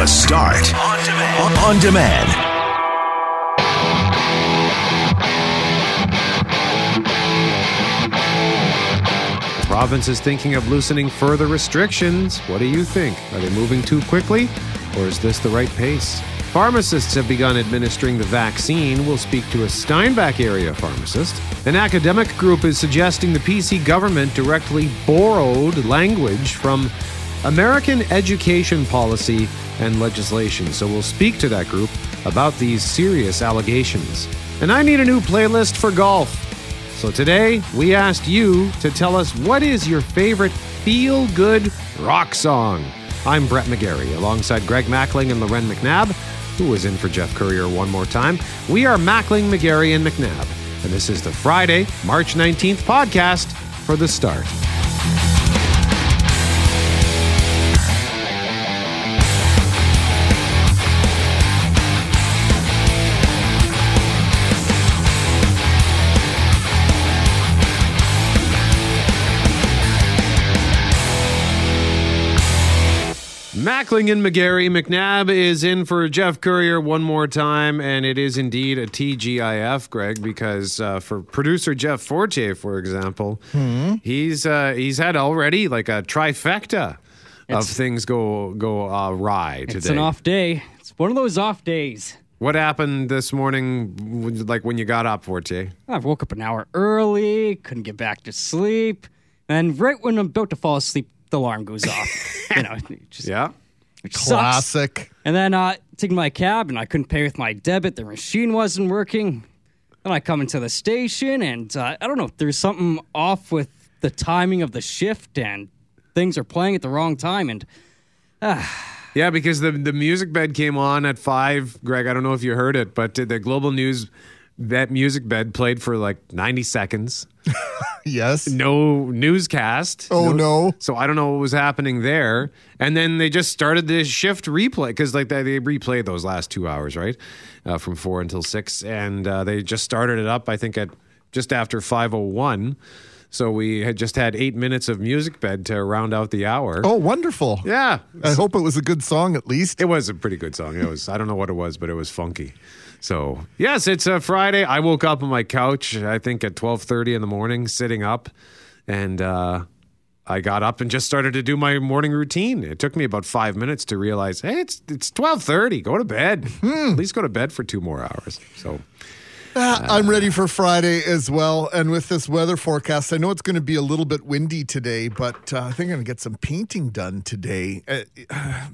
The Start on demand. On demand. province is thinking of loosening further restrictions. What do you think? Are they moving too quickly, or is this the right pace? Pharmacists have begun administering the vaccine. We'll speak to a Steinbach area pharmacist. An academic group is suggesting the PC government directly borrowed language from American education policy and legislation. So we'll speak to that group about these serious allegations. And I need a new playlist for golf. So today, we asked you to tell us what is your favorite feel good rock song. I'm Brett McGarry, alongside Greg Mackling and Loren McNabb, who was in for Jeff Courier one more time. We are Mackling, McGarry, and McNabb, and this is the Friday, March 19th podcast for The Start. Mackling and McGarry. McNabb is in for Jeff Courier one more time, and it is indeed a TGIF, Greg, because uh, for producer Jeff Fortier, for example, Hmm? he's uh, he's had already like a trifecta of It's- things go go awry today. It's an off day. It's one of those off days. What happened this morning, like when you got up, Fortier? I woke up an hour early, couldn't get back to sleep, and right when I'm about to fall asleep, the alarm goes off. you know, just Yeah. It sucks. Classic. And then uh, taking my cab, and I couldn't pay with my debit. The machine wasn't working. Then I come into the station, and uh, I don't know. if There's something off with the timing of the shift, and things are playing at the wrong time. And Yeah, because the the music bed came on at five. Greg, I don't know if you heard it, but the global news that music bed played for like ninety seconds. Yes. No newscast. Oh, no. So I don't know what was happening there. And then they just started the shift replay because like they, they replayed those last two hours, right, uh, from four until six, and uh, they just started it up. I think at just after five oh one. So we had just had eight minutes of music bed to round out the hour. Oh, wonderful. Yeah, I hope it was a good song at least. it was a pretty good song. It was. I don't know what it was, but it was funky. So yes, it's a Friday. I woke up on my couch. I think at twelve thirty in the morning, sitting up, and uh, I got up and just started to do my morning routine. It took me about five minutes to realize, hey, it's it's twelve thirty. Go to bed. At least go to bed for two more hours. So Ah, I'm ready for Friday as well. And with this weather forecast, I know it's going to be a little bit windy today, but uh, I think I'm going to get some painting done today. Uh,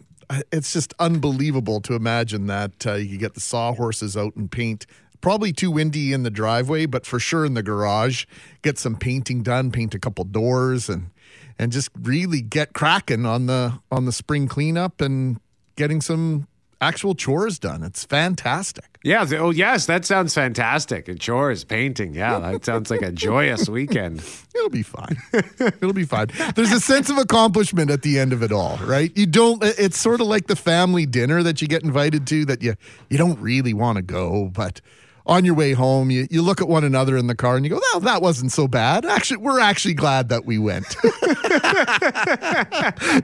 it's just unbelievable to imagine that uh, you get the sawhorses out and paint. Probably too windy in the driveway, but for sure in the garage. Get some painting done, paint a couple doors, and and just really get cracking on the on the spring cleanup and getting some actual chores done. It's fantastic. yeah. Oh yes, that sounds fantastic. And chores, painting. Yeah, that sounds like a joyous weekend. It'll be fine. It'll be fine. There's a sense of accomplishment at the end of it all, right? You don't it's sort of like the family dinner that you get invited to that you you don't really want to go, but on your way home, you, you look at one another in the car and you go, well, that wasn't so bad. Actually, we're actually glad that we went.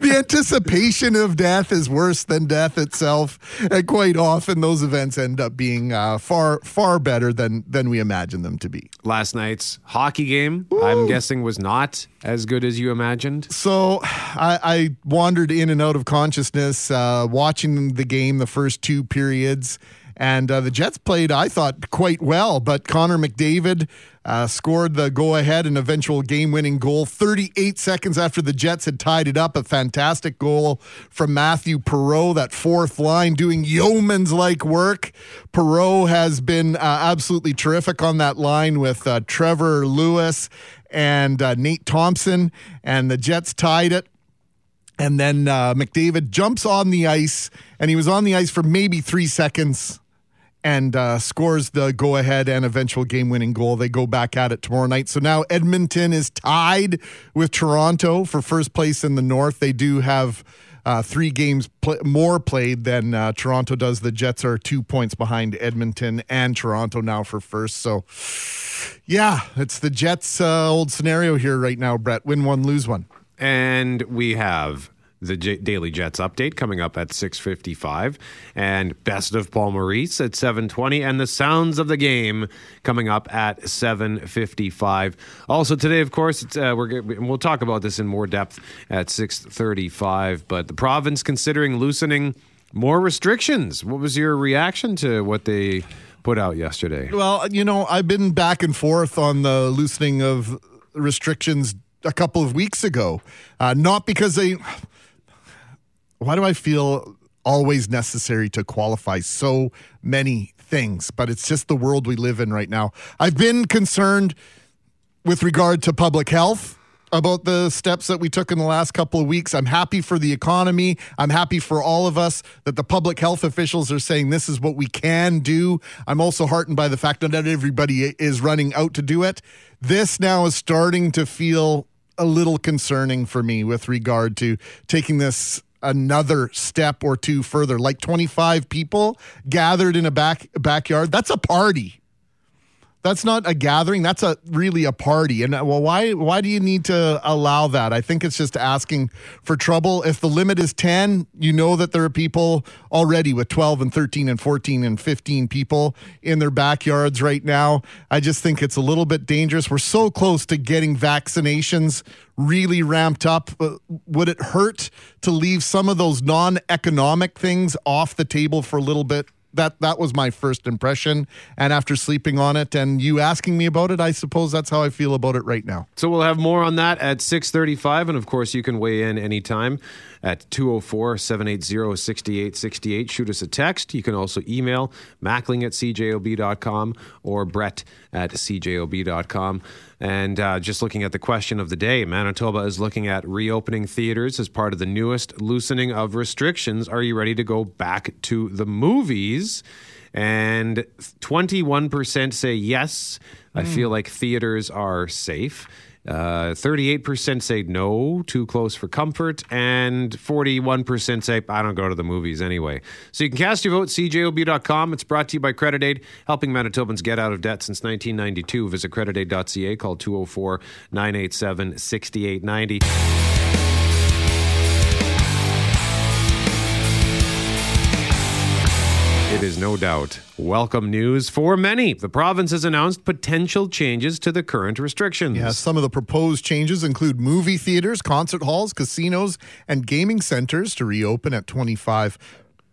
the anticipation of death is worse than death itself. And quite often, those events end up being uh, far, far better than, than we imagine them to be. Last night's hockey game, I'm guessing, was not as good as you imagined. So I, I wandered in and out of consciousness uh, watching the game the first two periods. And uh, the Jets played, I thought, quite well. But Connor McDavid uh, scored the go ahead and eventual game winning goal 38 seconds after the Jets had tied it up. A fantastic goal from Matthew Perreault, that fourth line, doing yeoman's like work. Perreault has been uh, absolutely terrific on that line with uh, Trevor Lewis and uh, Nate Thompson. And the Jets tied it. And then uh, McDavid jumps on the ice, and he was on the ice for maybe three seconds and uh, scores the go ahead and eventual game winning goal. They go back at it tomorrow night. So now Edmonton is tied with Toronto for first place in the North. They do have. Uh, three games more played than uh, Toronto does. The Jets are two points behind Edmonton and Toronto now for first. So, yeah, it's the Jets' uh, old scenario here right now, Brett. Win one, lose one. And we have the J- Daily Jets update coming up at 6:55 and Best of Paul Maurice at 7:20 and the Sounds of the Game coming up at 7:55. Also today of course uh, we're we'll talk about this in more depth at 6:35 but the province considering loosening more restrictions. What was your reaction to what they put out yesterday? Well, you know, I've been back and forth on the loosening of restrictions a couple of weeks ago. Uh, not because they. Why do I feel always necessary to qualify so many things? But it's just the world we live in right now. I've been concerned with regard to public health about the steps that we took in the last couple of weeks. I'm happy for the economy. I'm happy for all of us that the public health officials are saying this is what we can do. I'm also heartened by the fact that not everybody is running out to do it. This now is starting to feel a little concerning for me with regard to taking this another step or two further. Like 25 people gathered in a back backyard. That's a party that's not a gathering. That's a really a party. And uh, well, why why do you need to allow that? I think it's just asking for trouble. If the limit is 10, you know that there are people already with 12 and 13 and 14 and 15 people in their backyards right now. I just think it's a little bit dangerous. We're so close to getting vaccinations really ramped up. Uh, would it hurt to leave some of those non-economic things off the table for a little bit? That that was my first impression. And after sleeping on it and you asking me about it i suppose that's how i feel about it right now. So we'll have more on that at 6.35 and of course you can weigh in anytime at 204-780-6868 shoot us a text you can also email mackling at cjob.com or brett at cjob.com and uh, just looking at the question of the day, Manitoba is looking at reopening theaters as part of the newest loosening of restrictions. Are you ready to go back to the movies? And 21% say yes. Mm. I feel like theaters are safe. Uh, 38% say no, too close for comfort, and 41% say I don't go to the movies anyway. So you can cast your vote cjob.com. It's brought to you by Credit Aid, helping Manitobans get out of debt since 1992. Visit creditaid.ca, call 204 987 6890. It is no doubt welcome news for many. The province has announced potential changes to the current restrictions. Yeah, some of the proposed changes include movie theaters, concert halls, casinos, and gaming centers to reopen at 25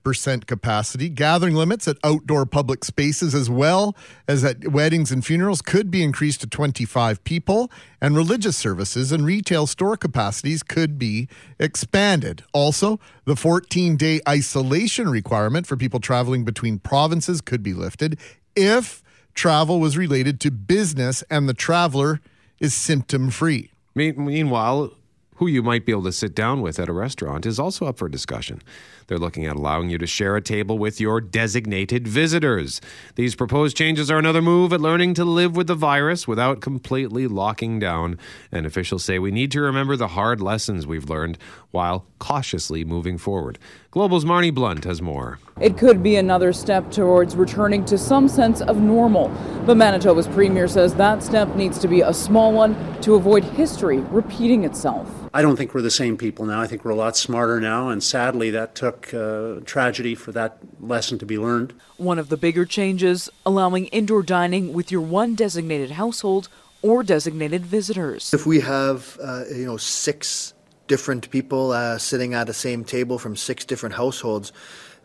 percent capacity. Gathering limits at outdoor public spaces, as well as at weddings and funerals, could be increased to 25 people, and religious services and retail store capacities could be expanded. Also, the 14 day isolation requirement for people traveling between provinces could be lifted if travel was related to business and the traveler is symptom free. Meanwhile, who you might be able to sit down with at a restaurant is also up for discussion. They're looking at allowing you to share a table with your designated visitors. These proposed changes are another move at learning to live with the virus without completely locking down. And officials say we need to remember the hard lessons we've learned while cautiously moving forward. Global's Marney Blunt has more. It could be another step towards returning to some sense of normal. But Manitoba's premier says that step needs to be a small one to avoid history repeating itself. I don't think we're the same people now. I think we're a lot smarter now, and sadly, that took uh, tragedy for that lesson to be learned. One of the bigger changes allowing indoor dining with your one designated household or designated visitors. If we have, uh, you know, six different people uh, sitting at the same table from six different households,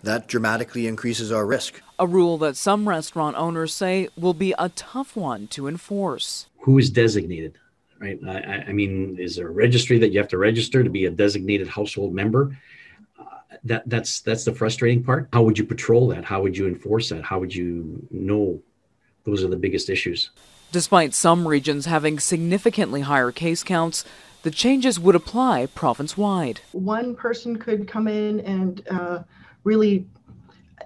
that dramatically increases our risk. A rule that some restaurant owners say will be a tough one to enforce. Who is designated? right? I, I, mean, is there a registry that you have to register to be a designated household member? That that's that's the frustrating part. How would you patrol that? How would you enforce that? How would you know? Those are the biggest issues. Despite some regions having significantly higher case counts, the changes would apply province wide. One person could come in and uh, really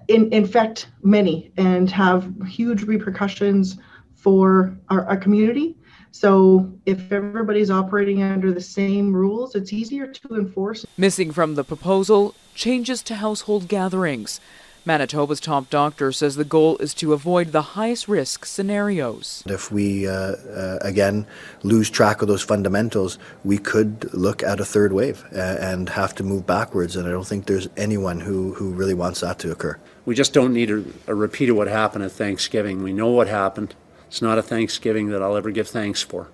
in, infect many and have huge repercussions for our, our community. So if everybody's operating under the same rules, it's easier to enforce. Missing from the proposal, changes to household gatherings. Manitoba's top doctor says the goal is to avoid the highest risk scenarios. If we, uh, uh, again, lose track of those fundamentals, we could look at a third wave uh, and have to move backwards. And I don't think there's anyone who, who really wants that to occur. We just don't need a, a repeat of what happened at Thanksgiving. We know what happened. It's not a Thanksgiving that I'll ever give thanks for.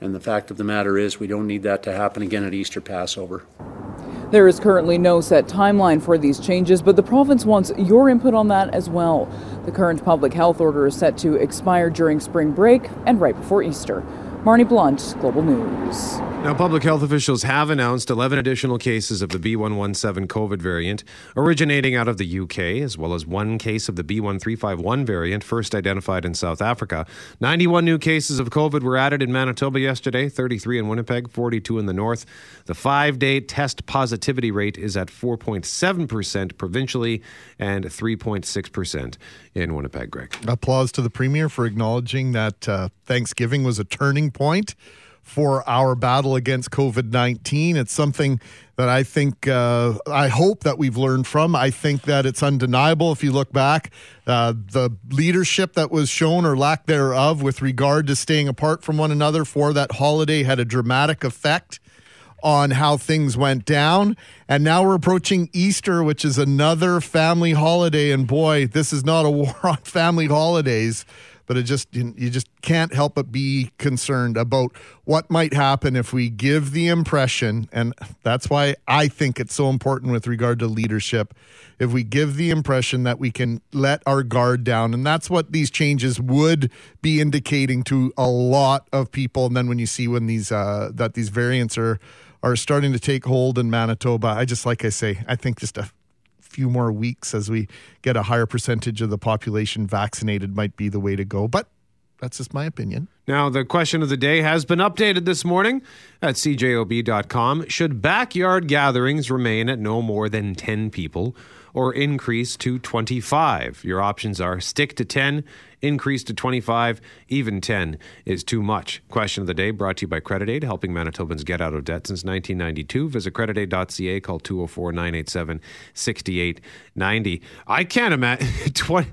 And the fact of the matter is, we don't need that to happen again at Easter Passover. There is currently no set timeline for these changes, but the province wants your input on that as well. The current public health order is set to expire during spring break and right before Easter. Marney Blunt, Global News. Now, public health officials have announced 11 additional cases of the B117 COVID variant originating out of the UK, as well as one case of the B1351 variant first identified in South Africa. 91 new cases of COVID were added in Manitoba yesterday, 33 in Winnipeg, 42 in the north. The five day test positivity rate is at 4.7% provincially and 3.6% in Winnipeg, Greg. Applause to the Premier for acknowledging that uh, Thanksgiving was a turning point for our battle against COVID 19. It's something that I think, uh, I hope that we've learned from. I think that it's undeniable if you look back, uh, the leadership that was shown or lack thereof with regard to staying apart from one another for that holiday had a dramatic effect on how things went down. And now we're approaching Easter, which is another family holiday. And boy, this is not a war on family holidays but it just you just can't help but be concerned about what might happen if we give the impression and that's why I think it's so important with regard to leadership if we give the impression that we can let our guard down and that's what these changes would be indicating to a lot of people. And then when you see when these uh, that these variants are are starting to take hold in Manitoba I just like I say I think just a few more weeks as we get a higher percentage of the population vaccinated might be the way to go. But that's just my opinion. Now, the question of the day has been updated this morning at cjob.com. Should backyard gatherings remain at no more than 10 people or increase to 25? Your options are stick to 10, increase to 25, even 10 is too much. Question of the day brought to you by Credit Aid, helping Manitobans get out of debt since 1992. Visit creditaid.ca, call 204 987 6890. I can't imagine 20.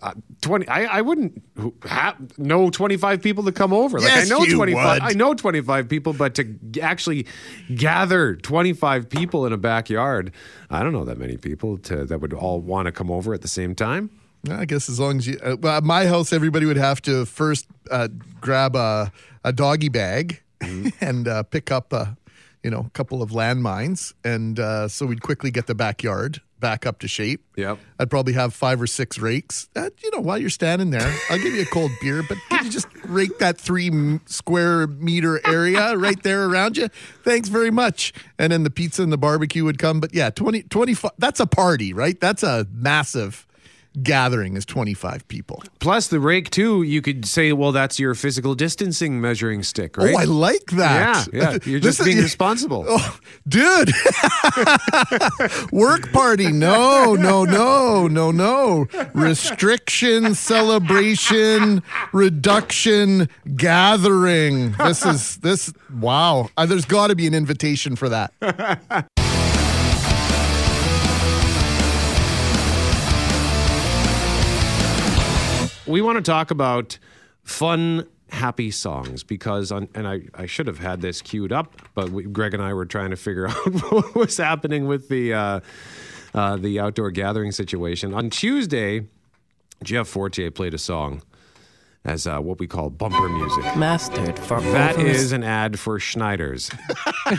Uh, 20 I, I wouldn't have, know 25 people to come over like yes, i know 25 would. i know 25 people but to actually gather 25 people in a backyard i don't know that many people to, that would all want to come over at the same time I guess as long as you, uh, well, at my house, everybody would have to first uh, grab a, a doggy bag mm-hmm. and uh, pick up a, you know, a couple of landmines, and uh, so we'd quickly get the backyard back up to shape. Yep. I'd probably have five or six rakes. Uh, you know, while you're standing there, I'll give you a cold beer, but could you just rake that three m- square meter area right there around you? Thanks very much. And then the pizza and the barbecue would come. But yeah, 20, 25, that's a party, right? That's a massive gathering is 25 people. Plus the rake too, you could say, well, that's your physical distancing measuring stick, right? Oh, I like that. Yeah, yeah. You're just being responsible. Oh, dude. Work party. No, no, no, no, no. Restriction, celebration, reduction, gathering. This is this wow. Uh, there's got to be an invitation for that. We want to talk about fun happy songs because on, and I, I should have had this queued up but we, greg and i were trying to figure out what was happening with the uh, uh, the outdoor gathering situation. On tuesday jeff fortier played a song as uh, what we call bumper music. Mastered for That overs. is an ad for Schneider's. Are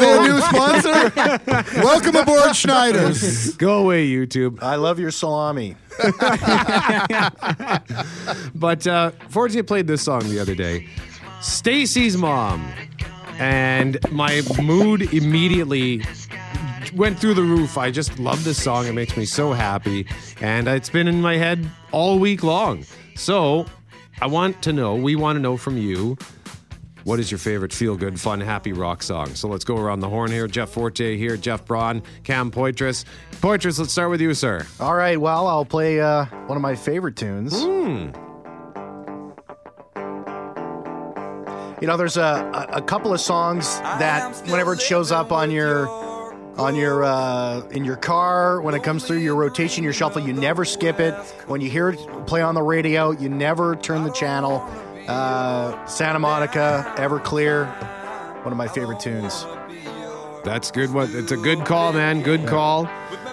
they a new sponsor? Welcome aboard, Schneider's. Go away, YouTube. I love your salami. But uh, Fortier played this song the other day, Stacy's Mom. And my mood immediately went through the roof. I just love this song. It makes me so happy. And it's been in my head all week long. So I want to know, we want to know from you, what is your favorite feel good, fun, happy rock song? So let's go around the horn here. Jeff Fortier, Jeff Braun, Cam Poitras. Poitras, let's start with you, sir. All right, well, I'll play uh, one of my favorite tunes. Hmm. You know, there's a, a, a couple of songs that whenever it shows up on your on your uh, in your car when it comes through your rotation, your shuffle. You never skip it. When you hear it play on the radio, you never turn the channel. Uh, Santa Monica, Everclear, one of my favorite tunes. That's good. What? It's a good call, man. Good call.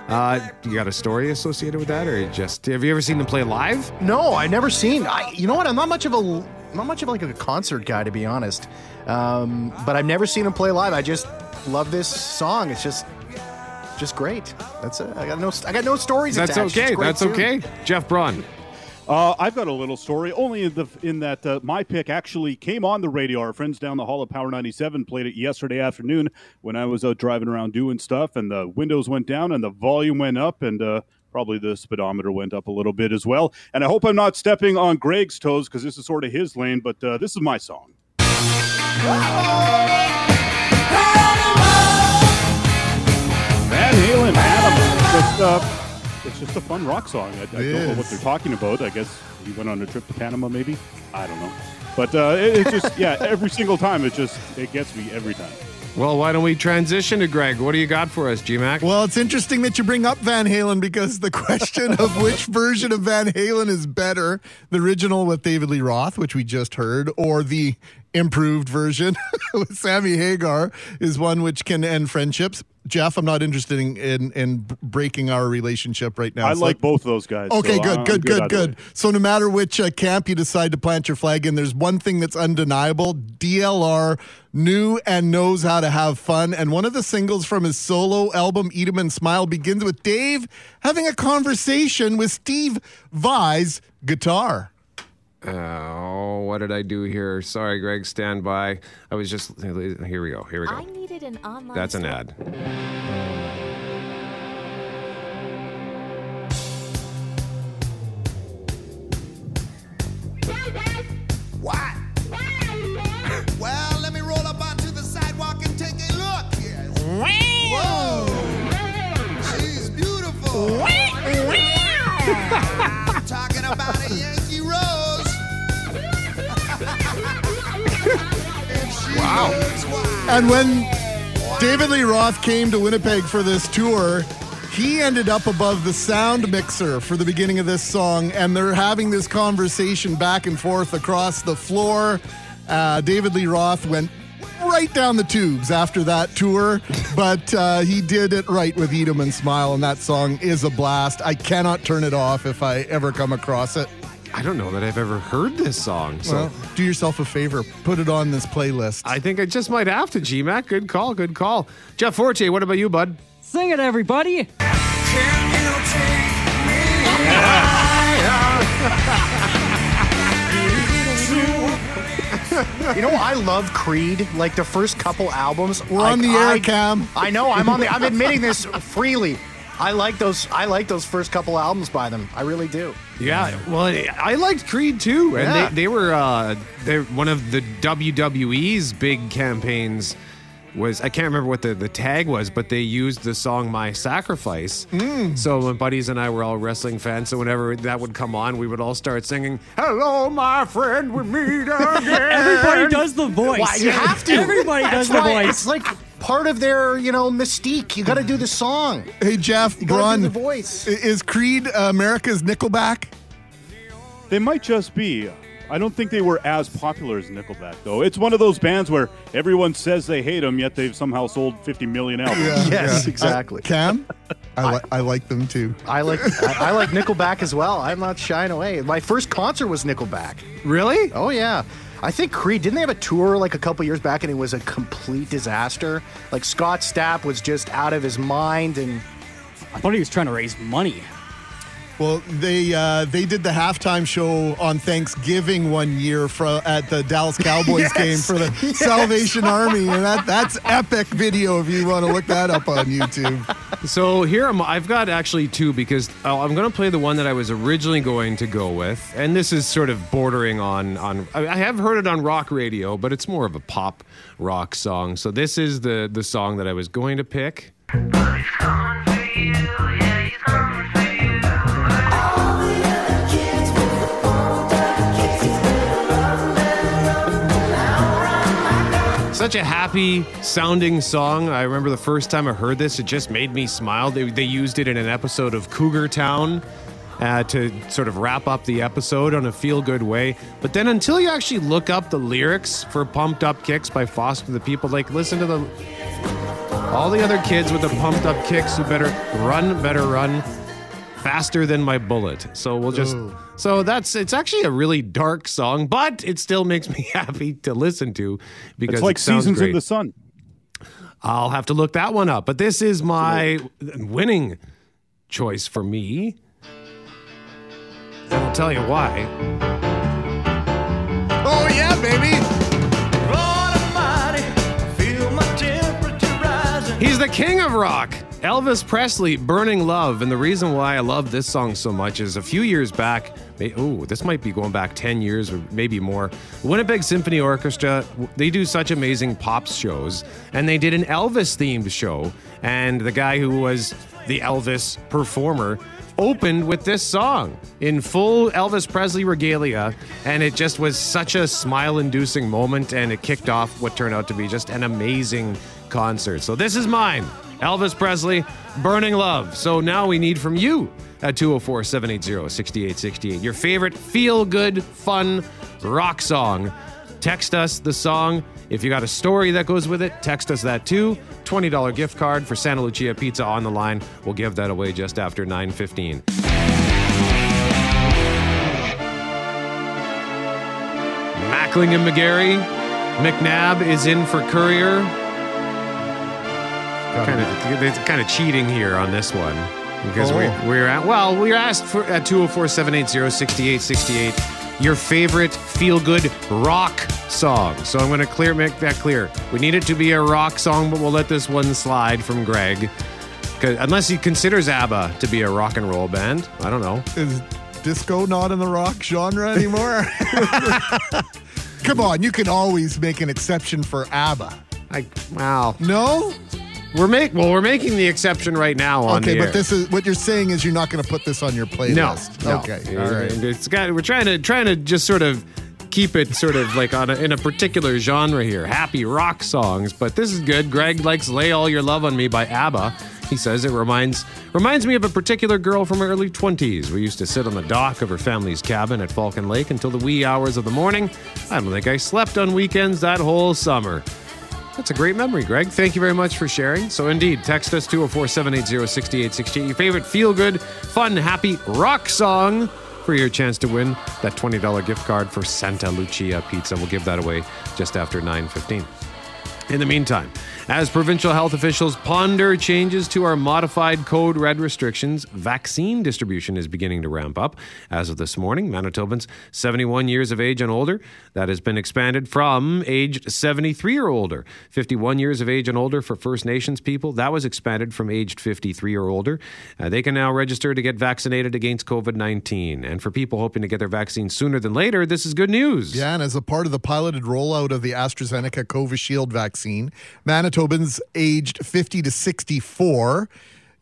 Uh, you got a story associated with that, or just have you ever seen them play live? No, I never seen. I, you know what? I'm not much of a not much of like a concert guy to be honest. Um, but I've never seen him play live. I just love this song. It's just just great. That's it. I got no I got no stories. That's attached. It's okay. That's tune. okay. Jeff Braun. Uh, I've got a little story, only in, the, in that uh, my pick actually came on the radio. Our friends down the hall of Power 97 played it yesterday afternoon when I was out driving around doing stuff, and the windows went down and the volume went up, and uh, probably the speedometer went up a little bit as well. And I hope I'm not stepping on Greg's toes because this is sort of his lane, but uh, this is my song. Just, uh, it's just a fun rock song. I, I don't know what they're talking about. I guess he went on a trip to Panama, maybe. I don't know. But uh, it, it's just, yeah, every single time, it just, it gets me every time. Well, why don't we transition to Greg? What do you got for us, GMAC? Well, it's interesting that you bring up Van Halen because the question of which version of Van Halen is better, the original with David Lee Roth, which we just heard, or the improved version with Sammy Hagar, is one which can end friendships. Jeff, I'm not interested in in, in breaking our relationship right now. I So- like both of those guys. Okay, so good, I'm good, good, good. So no matter which uh, camp you decide to plant your flag in, there's one thing that's undeniable. DLR knew and knows how to have fun. And one of the singles from his solo album, Eat 'em and Smile, begins with Dave having a conversation with Steve Vai's guitar. Oh, what did I do here? Sorry, Greg. Stand by. I was just here. We go. Here we go. I go. needed an online. That's an ad. What? well, let me roll up onto the sidewalk and take a look. Yes. Whoa! She's beautiful. Wow. And when David Lee Roth came to Winnipeg for this tour, he ended up above the sound mixer for the beginning of this song, and they're having this conversation back and forth across the floor. Uh, David Lee Roth went right down the tubes after that tour, but uh, he did it right with Eat 'em and Smile, and that song is a blast. I cannot turn it off if I ever come across it. I don't know that I've ever heard this song. So Well, do yourself a favor, put it on this playlist. I think I just might have to, GMAC. Good call. Good call. Jeff Fortier, what about you, bud? Sing it, everybody. You know, I love Creed. Like the first couple albums. We're on the air, I, Cam. I know. I'm on the. I'm admitting this freely. I like those. I like those first couple albums by them. I really do. Yeah, well, I liked Creed too, and Yeah. they, they were uh, they're one of the WWE's big campaigns. Was I can't remember what the, the tag was, but they used the song "My Sacrifice." So my buddies and I were all wrestling fans. So whenever that would come on, we would all start singing "Hello, my friend, we meet again." Everybody does the voice. Why you have to? Everybody That's does the why voice. It's like part of their, you know, mystique. You got to do the song. Hey Jeff, You gotta Braun, do the voice. is Creed uh, America's Nickelback? They might just be. I don't think they were as popular as Nickelback, though. It's one of those bands where everyone says they hate them, yet they've somehow sold 50 million albums. Yes, exactly. Uh, Cam, I, li- I like them too. I like I, I like Nickelback as well. I'm not shying away. My first concert was Nickelback. Really? Oh yeah. I think Creed didn't they have a tour like a couple years back and it was a complete disaster. Like Scott Stapp was just out of his mind and I thought he was trying to raise money. Well, they uh, they did the halftime show on Thanksgiving one year for, at the Dallas Cowboys Yes, game for the yes. Salvation Army, and that that's epic video if you want to look that up on YouTube. So here I'm, I've got actually two because uh, I'm going to play the one that I was originally going to go with, and this is sort of bordering on on. I I have heard it on rock radio, but it's more of a pop rock song. So this is the the song that I was going to pick. Such a happy sounding song. I remember the first time I heard this, it just made me smile. They, they used it in an episode of Cougar Town uh, to sort of wrap up the episode on a feel good way. But then until you actually look up the lyrics for Pumped Up Kicks by Foster the People, like listen to the all the other kids with the pumped up kicks who better run, better run faster than my bullet. So we'll just so that's it's actually a really dark song, but it still makes me happy to listen to because It's like it sounds Seasons great. in the Sun. I'll have to look that one up. But this is my winning choice for me. And I'll tell you why. Oh yeah, baby. He's the king of rock. Elvis Presley, Burning Love. And the reason why I love this song so much is a few years back, oh, this might be going back 10 years or maybe more. Winnipeg Symphony Orchestra, they do such amazing pop shows, and they did an Elvis themed show. And the guy who was the Elvis performer opened with this song in full Elvis Presley regalia, and it just was such a smile inducing moment, and it kicked off what turned out to be just an amazing concert. So, this is mine Elvis Presley, Burning Love. So, now we need from you at 204 780 6868 your favorite feel good, fun rock song. Text us the song. If you got a story that goes with it, text us that too. $20 gift card for Santa Lucia Pizza on the line. We'll give that away just after 9:15. Mackling and McGarry. McNabb is in for Courier. Kind of, it's kind of cheating here on this one because oh. we, Oh. we're at well, we're asked for at 204 780 6868 your favorite feel good rock song. So I'm going to clear make that clear. We need it to be a rock song, but we'll let this one slide from Greg. Unless he considers ABBA to be a rock and roll band. I don't know. Is disco not in the rock genre anymore? Come on, you can always make an exception for ABBA. Like, wow. No? We're make well, we're making the exception right now on Okay, but air. this is what you're saying is you're not going to put this on your No, playlist. no. Okay, all right. It's got. We're trying to trying to just sort of keep it sort of like on a, in a particular genre here. Happy rock songs, but this is good. Greg likes "Lay All Your Love on Me" by ABBA. He says it reminds reminds me of a particular girl from her early 20s. We used to sit on the dock of her family's cabin at Falcon Lake until the wee hours of the morning. I don't think I slept on weekends that whole summer. That's a great memory, Greg. Thank you very much for sharing. So, indeed, text us 204 780 6868. Your favorite feel good, fun, happy rock song for your chance to win that $20 gift card for Santa Lucia Pizza. We'll give that away just after 915. In the meantime, as provincial health officials ponder changes to our modified code red restrictions, vaccine distribution is beginning to ramp up. As of this morning, Manitobans 71 years of age and older, that has been expanded from aged 73 or older. 51 years of age and older for First Nations people, that was expanded from aged 53 or older. Uh, they can now register to get vaccinated against COVID 19. And for people hoping to get their vaccine sooner than later, this is good news. Yeah, and as a part of the piloted rollout of the AstraZeneca Covishield vaccine, Manitobans aged 50 to 64,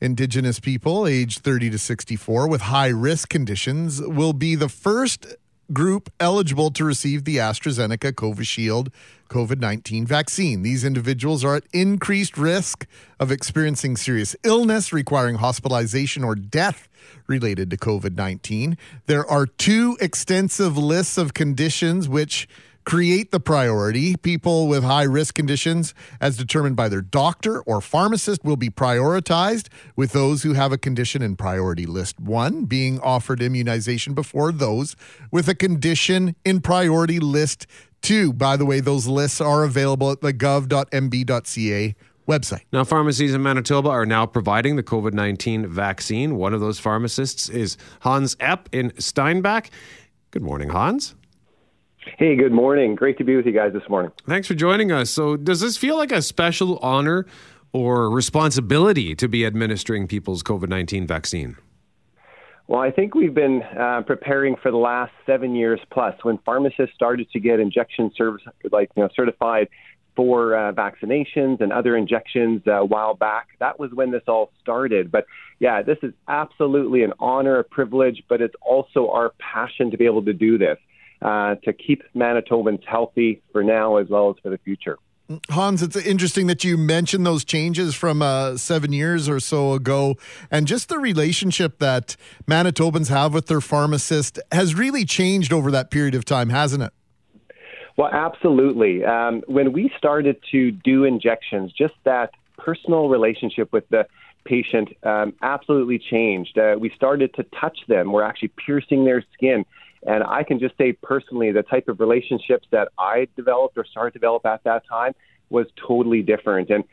Indigenous people aged 30 to 64 with high risk conditions will be the first group eligible to receive the AstraZeneca Covishield COVID 19 vaccine. These individuals are at increased risk of experiencing serious illness requiring hospitalization or death related to COVID 19. There are two extensive lists of conditions which create the priority. People with high risk conditions, as determined by their doctor or pharmacist, will be prioritized, with those who have a condition in priority list one being offered immunization before those with a condition in priority list two. By the way, those lists are available at the gov.mb.ca website. Now, pharmacies in Manitoba are now providing the COVID 19 vaccine. One of those pharmacists is Hans Epp in Steinbach. Good morning, Hans. Hey, good morning. Great to be with you guys this morning. Thanks for joining us. So, does this feel like a special honor or responsibility to be administering people's COVID 19 vaccine? Well, I think we've been uh, preparing for the last seven years plus. When pharmacists started to get injection service, like you know, certified for uh, vaccinations and other injections uh, a while back, that was when this all started. But yeah, this is absolutely an honor, a privilege, but it's also our passion to be able to do this, uh, to keep Manitobans healthy for now as well as for the future. Hans, it's interesting that you mentioned those changes from uh, seven years or so ago, and just the relationship that Manitobans have with their pharmacist has really changed over that period of time, hasn't it? Well, absolutely. Um, when we started to do injections, just that personal relationship with the patient um, absolutely changed. Uh, we started to touch them. We're actually piercing their skin. And I can just say personally, the type of relationships that I developed or started to develop at that time was totally different. And,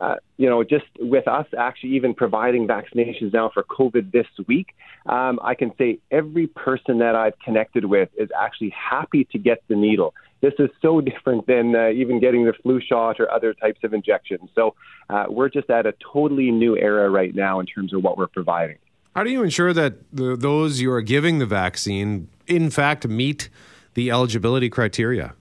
uh, you know, just with us actually even providing vaccinations now for COVID this week, um, I can say every person that I've connected with is actually happy to get the needle. This is so different than uh, even getting the flu shot or other types of injections. So uh, we're just at a totally new era right now in terms of what we're providing. How do you ensure that the, those you are giving the vaccine, in fact, meet the eligibility criteria?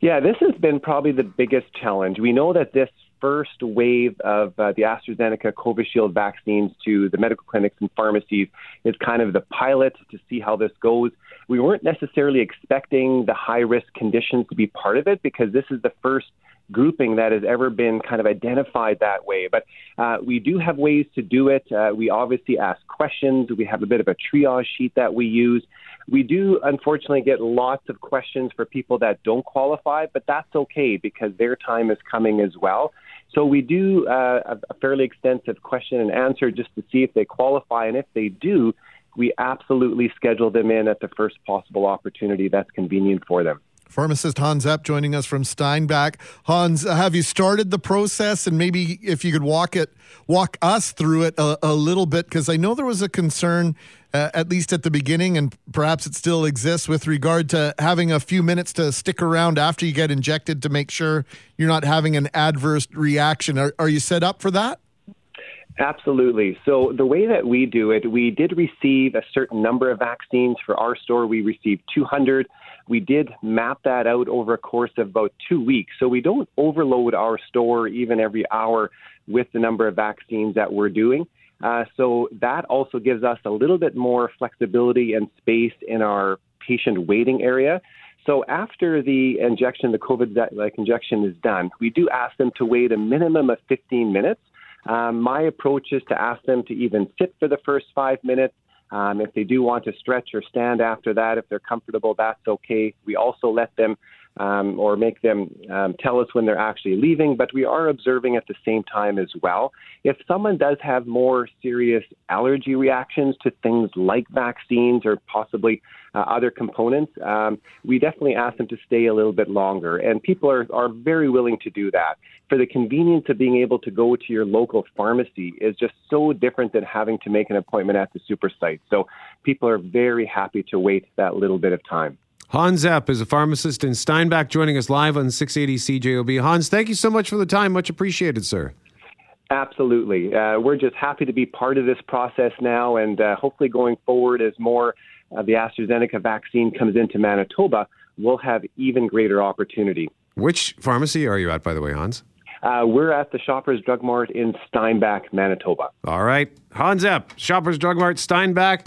Yeah, this has been probably the biggest challenge. We know that this first wave of uh, the AstraZeneca Covishield vaccines to the medical clinics and pharmacies is kind of the pilot to see how this goes. We weren't necessarily expecting the high risk conditions to be part of it because this is the first grouping that has ever been kind of identified that way. But uh, we do have ways to do it. Uh, we obviously ask questions. We have a bit of a triage sheet that we use. We do unfortunately get lots of questions for people that don't qualify, but that's okay because their time is coming as well. So we do uh, a fairly extensive question and answer just to see if they qualify, and if they do, we absolutely schedule them in at the first possible opportunity that's convenient for them. Pharmacist Hans Epp joining us from Steinbach. Hans, have you started the process, and maybe if you could walk it, walk us through it a, a little bit, because I know there was a concern, uh, at least at the beginning, and perhaps it still exists with regard to having a few minutes to stick around after you get injected to make sure you're not having an adverse reaction. Are, are you set up for that? Absolutely. So, the way that we do it, we did receive a certain number of vaccines for our store. We received 200. We did map that out over a course of about two weeks. So, we don't overload our store even every hour with the number of vaccines that we're doing. Uh, so, that also gives us a little bit more flexibility and space in our patient waiting area. So after the injection, the COVID like injection is done, we do ask them to wait a minimum of 15 minutes. Um, my approach is to ask them to even sit for the first five minutes. Um, if they do want to stretch or stand after that, if they're comfortable, that's okay. We also let them um, or make them um, tell us when they're actually leaving, but we are observing at the same time as well. If someone does have more serious allergy reactions to things like vaccines or possibly uh, other components, um, we definitely ask them to stay a little bit longer. And people are, are very willing to do that. For the convenience of being able to go to your local pharmacy is just so different than having to make an appointment at the super site. So people are very happy to wait that little bit of time. Hans Epp is a pharmacist in Steinbach joining us live on 680 CJOB. Hans, thank you so much for the time. Much appreciated, sir. Absolutely. Uh, we're just happy to be part of this process now, and uh, hopefully going forward as more of the AstraZeneca vaccine comes into Manitoba, we'll have even greater opportunity. Which pharmacy are you at, by the way, Hans? Uh, we're at the Shoppers Drug Mart in Steinbach, Manitoba. All right. Hans Epp, Shoppers Drug Mart, Steinbach.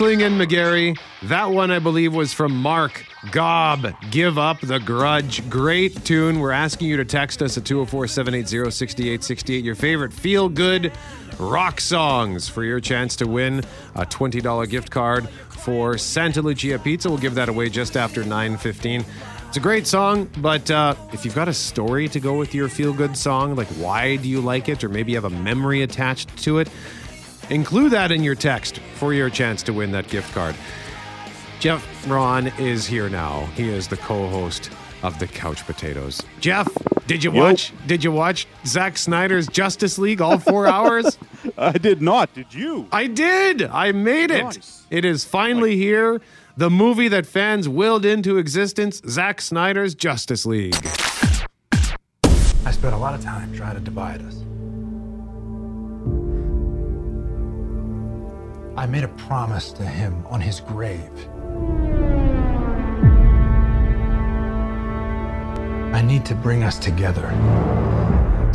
Mackling and McGarry. That one, I believe, was from Mark Gob. Give up the grudge. Great tune. We're asking you to text us at 204 780 6868 your favorite feel good rock songs for your chance to win a $20 gift card for Santa Lucia Pizza. We'll give that away just after 915. It's a great song, but uh, if you've got a story to go with your feel good song, like why do you like it, or maybe you have a memory attached to it, Include that in your text for your chance to win that gift card. Jeff Braun is here now. He is the co-host of the Couch Potatoes. Jeff, did you watch? Did you watch Zack Snyder's Justice League all four hours? I did not. Did you? I did. I made it. Nice. It is finally here. The movie that fans willed into existence. Zack Snyder's Justice League. I spent a lot of time trying to divide us. I made a promise to him on his grave. I need to bring us together.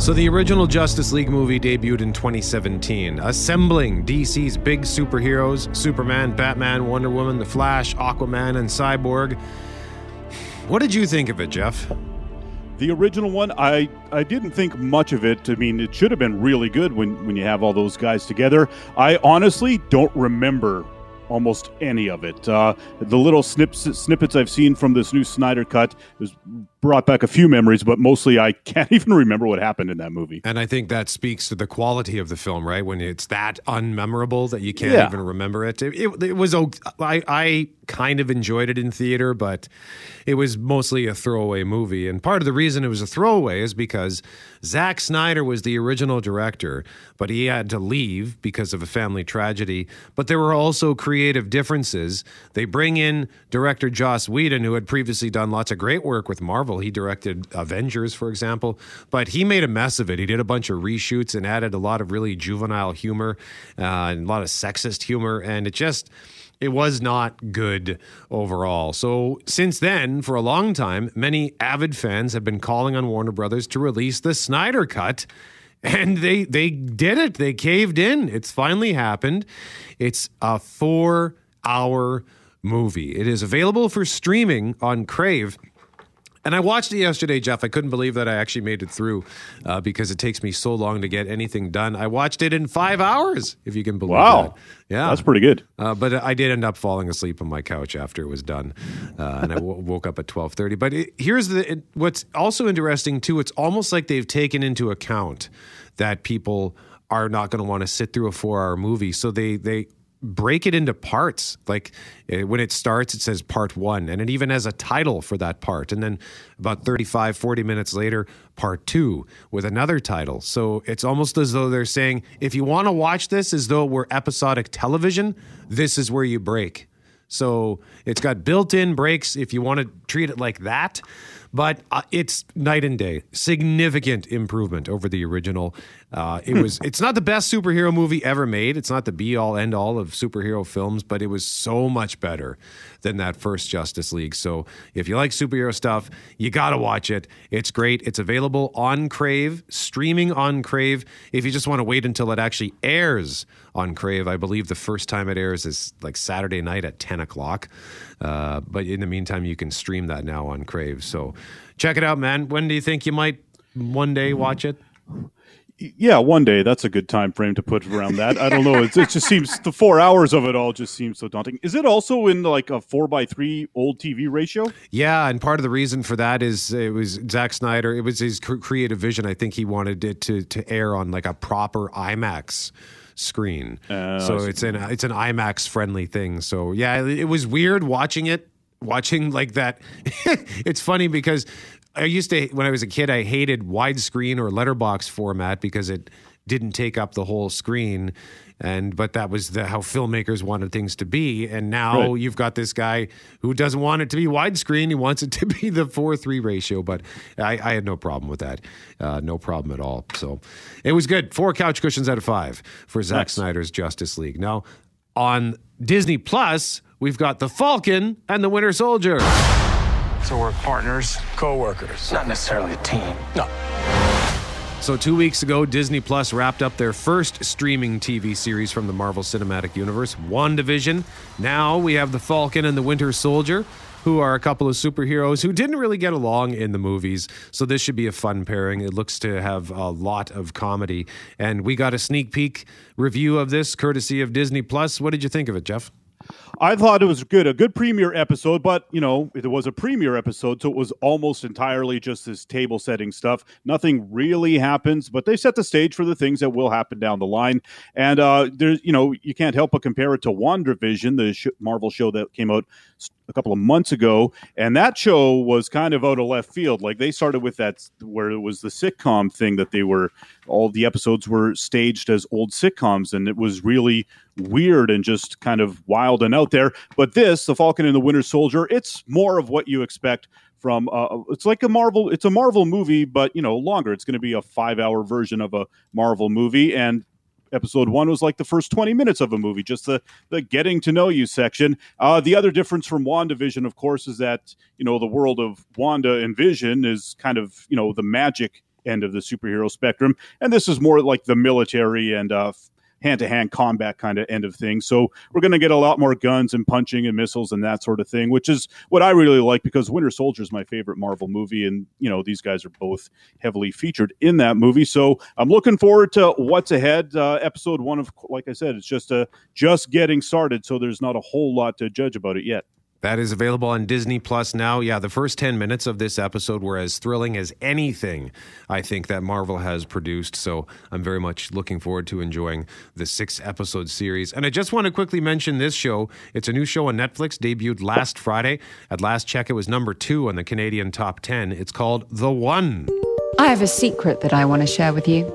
So, the original Justice League movie debuted in 2017, assembling DC's big superheroes Superman, Batman, Wonder Woman, The Flash, Aquaman, and Cyborg. What did you think of it, Jeff? The original one, I, I didn't think much of it. I mean, it should have been really good when, when you have all those guys together. I honestly don't remember almost any of it. Uh, the little snips, snippets I've seen from this new Snyder cut has brought back a few memories, but mostly I can't even remember what happened in that movie. And I think that speaks to the quality of the film, right? When it's that unmemorable that you can't Yeah. even remember it. It, it, it was, I, I kind of enjoyed it in theater, but it was mostly a throwaway movie. And part of the reason it was a throwaway is because Zack Snyder was the original director, but he had to leave because of a family tragedy. But there were also creative differences. They bring in director Joss Whedon, who had previously done lots of great work with Marvel. He directed Avengers, for example, but he made a mess of it. He did a bunch of reshoots and added a lot of really juvenile humor uh, and a lot of sexist humor, and it just it was not good overall. So since then, for a long time, many avid fans have been calling on Warner Brothers to release the Snyder cut. And they they did it. They caved in. It's finally happened. It's a 4-hour movie. It is available for streaming on Crave. And I watched it yesterday, Jeff. I couldn't believe that I actually made it through uh, because it takes me so long to get anything done. I watched it in five hours, if you can believe Wow. that. Yeah, That's pretty good. Uh, but I did end up falling asleep on my couch after it was done, uh, and I w- woke up at twelve thirty. But it, here's the it, what's also interesting too. It's almost like they've taken into account that people are not going to want to sit through a four-hour movie, so they they break it into parts. Like eh, when it starts, it says part one, and it even has a title for that part. And then about 35, 40 minutes later, part two with another title. So it's almost as though they're saying, if you want to watch this as though it were episodic television, this is where you break. So it's got built in breaks if you want to treat it like that. But uh, it's night and day. Significant improvement over the original. Uh, it was. It's not the best superhero movie ever made. It's not the be all end all of superhero films, but it was so much better than that first Justice League. So if you like superhero stuff, you got to watch it. It's great. It's available on Crave, streaming on Crave. If you just want to wait until it actually airs on Crave, I believe the first time it airs is like Saturday night at 10 o'clock. Uh, but in the meantime, you can stream that now on Crave. So check it out, man. When do you think you might one day watch it? Yeah, one day. That's a good time frame to put around that. I don't know. It's, it just seems the four hours of it all just seems so daunting. Is it also in like a four by three old TV ratio? Yeah, and part of the reason for that is it was Zack Snyder. It was his creative vision. I think he wanted it to to air on like a proper IMAX screen. Oh, I so it's an it's an IMAX friendly thing. So yeah, it, it was weird watching it, watching like that. it's funny because I used to when I was a kid, I hated widescreen or letterbox format because it didn't take up the whole screen. And but that was the, how filmmakers wanted things to be. And now Right. you've got this guy who doesn't want it to be widescreen. He wants it to be the four three ratio. But I, I had no problem with that. Uh, no problem at all. So it was good. Four couch cushions out of five for Zack Nice. Snyder's Justice League. Now on Disney Plus, we've got the Falcon and the Winter Soldier. So we're partners, co-workers, not necessarily a team. No. So, two weeks ago, Disney Plus wrapped up their first streaming TV series from the Marvel Cinematic Universe, WandaVision. Now we have The Falcon and the Winter Soldier, who are a couple of superheroes who didn't really get along in the movies. So, this should be a fun pairing. It looks to have a lot of comedy. And we got a sneak peek review of this courtesy of Disney Plus. What did you think of it, Jeff? I thought it was good, a good premiere episode, but you know, it was a premiere episode, so it was almost entirely just this table setting stuff. Nothing really happens, but they set the stage for the things that will happen down the line. And uh, there's, you know, you can't help but compare it to WandaVision, the sh- Marvel show that came out a couple of months ago, and that show was kind of out of left field. Like they started with that where it was the sitcom thing that they were all the episodes were staged as old sitcoms, and it was really weird and just kind of wild and out there. But this, The Falcon and the Winter Soldier, it's more of what you expect from uh, it's like a Marvel it's a Marvel movie but you know longer it's going to be a 5 hour version of a Marvel movie and episode 1 was like the first 20 minutes of a movie just the the getting to know you section. Uh, the other difference from WandaVision of course is that you know the world of Wanda and Vision is kind of you know the magic end of the superhero spectrum, and this is more like the military and uh, hand to hand combat kind of end of things. So we're going to get a lot more guns and punching and missiles and that sort of thing, which is what I really like because Winter Soldier is my favorite Marvel movie. And, you know, these guys are both heavily featured in that movie. So I'm looking forward to what's ahead. Uh, episode one of, like I said, it's just, uh, just getting started. So there's not a whole lot to judge about it yet. That is available on Disney Plus now. Yeah, the first 10 minutes of this episode were as thrilling as anything I think that Marvel has produced. So I'm very much looking forward to enjoying the six episode series. And I just want to quickly mention this show. It's a new show on Netflix, debuted last Friday. At last check, it was number two on the Canadian top 10. It's called The One. I have a secret that I want to share with you.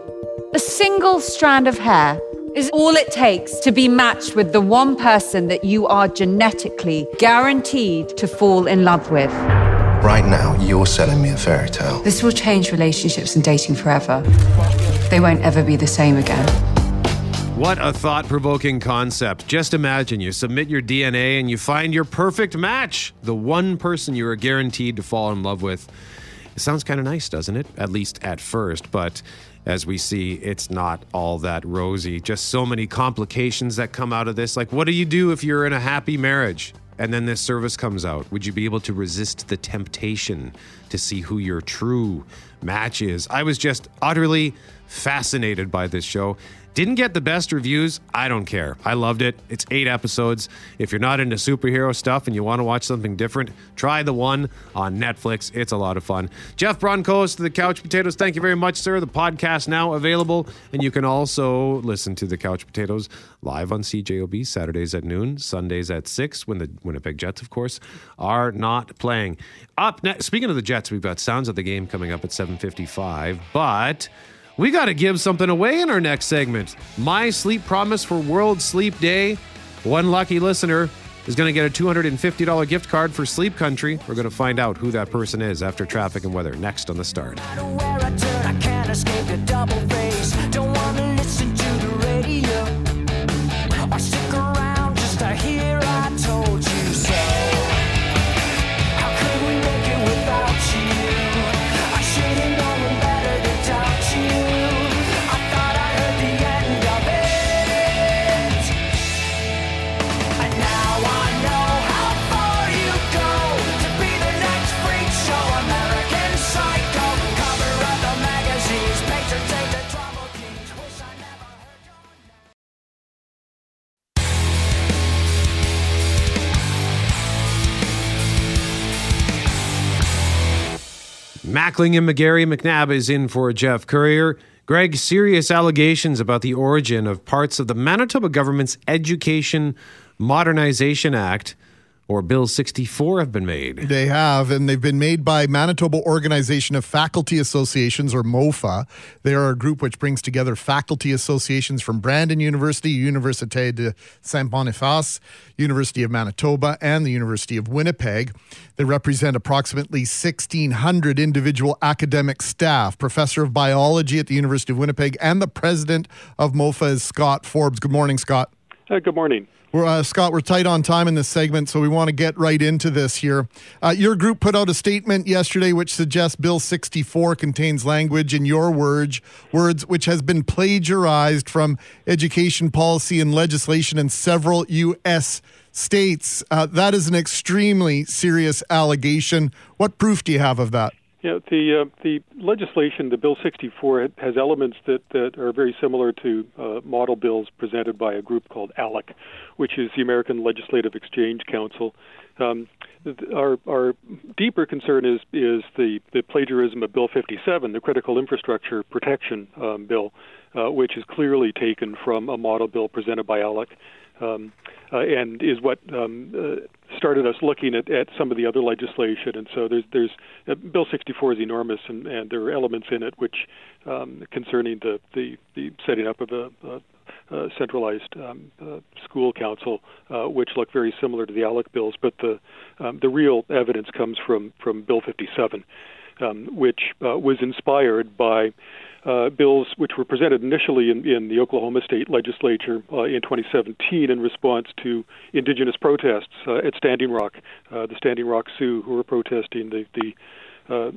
A single strand of hair is all it takes to be matched with the one person that you are genetically guaranteed to fall in love with. Right now, you're selling me a fairy tale. This will change relationships and dating forever. They won't ever be the same again. What a thought provoking concept. Just imagine you submit your DNA and you find your perfect match, the one person you are guaranteed to fall in love with. It sounds kind of nice, doesn't it? At least at first, but as we see, it's not all that rosy. Just so many complications that come out of this. Like, what do you do if you're in a happy marriage and then this service comes out? Would you be able to resist the temptation to see who your true match is? I was just utterly fascinated by this show. Didn't get the best reviews. I don't care. I loved it. It's eight episodes. If you're not into superhero stuff and you want to watch something different, try the one on Netflix. It's a lot of fun. Jeff Broncos to the Couch Potatoes. Thank you very much, sir. The podcast now available, and you can also listen to the Couch Potatoes live on CJOB Saturdays at noon, Sundays at six, when the Winnipeg Jets, of course, are not playing. Up next. Speaking of the Jets, we've got sounds of the game coming up at 7:55, but. We got to give something away in our next segment. My sleep promise for World Sleep Day. One lucky listener is going to get a $250 gift card for Sleep Country. We're going to find out who that person is after traffic and weather next on the start. Mackling and McGarry McNabb is in for Jeff Fortier. Greg, serious allegations about the origin of parts of the Manitoba government's Education Modernization Act, or Bill 64, have been made. They have, and they've been made by Manitoba Organization of Faculty Associations, or MOFA. They are a group which brings together faculty associations from Brandon University, Université de Saint Boniface, University of Manitoba, and the University of Winnipeg. They represent approximately 1,600 individual academic staff. Professor of Biology at the University of Winnipeg and the president of MOFA is Scott Forbes. Good morning, Scott. Uh, good morning. We're, uh, Scott, we're tight on time in this segment, so we want to get right into this here. Uh, your group put out a statement yesterday which suggests Bill 64 contains language, in your words, words which has been plagiarized from education policy and legislation in several U.S. states. Uh, that is an extremely serious allegation. What proof do you have of that? Yeah, the uh, the legislation, the Bill 64, has elements that, that are very similar to uh, model bills presented by a group called ALEC, which is the American Legislative Exchange Council. Um, our our deeper concern is is the, the plagiarism of Bill 57, the Critical Infrastructure Protection um, Bill, uh, which is clearly taken from a model bill presented by ALEC. Um, uh, and is what um, uh, started us looking at, at some of the other legislation. And so there's there's uh, Bill 64 is enormous, and, and there are elements in it which um, concerning the, the the setting up of a, a, a centralized um, uh, school council, uh, which look very similar to the ALEC bills. But the um, the real evidence comes from from Bill 57, um, which uh, was inspired by uh, bills which were presented initially in, in the Oklahoma State Legislature uh, in 2017 in response to indigenous protests uh, at Standing Rock, uh, the Standing Rock Sioux, who were protesting the the, uh,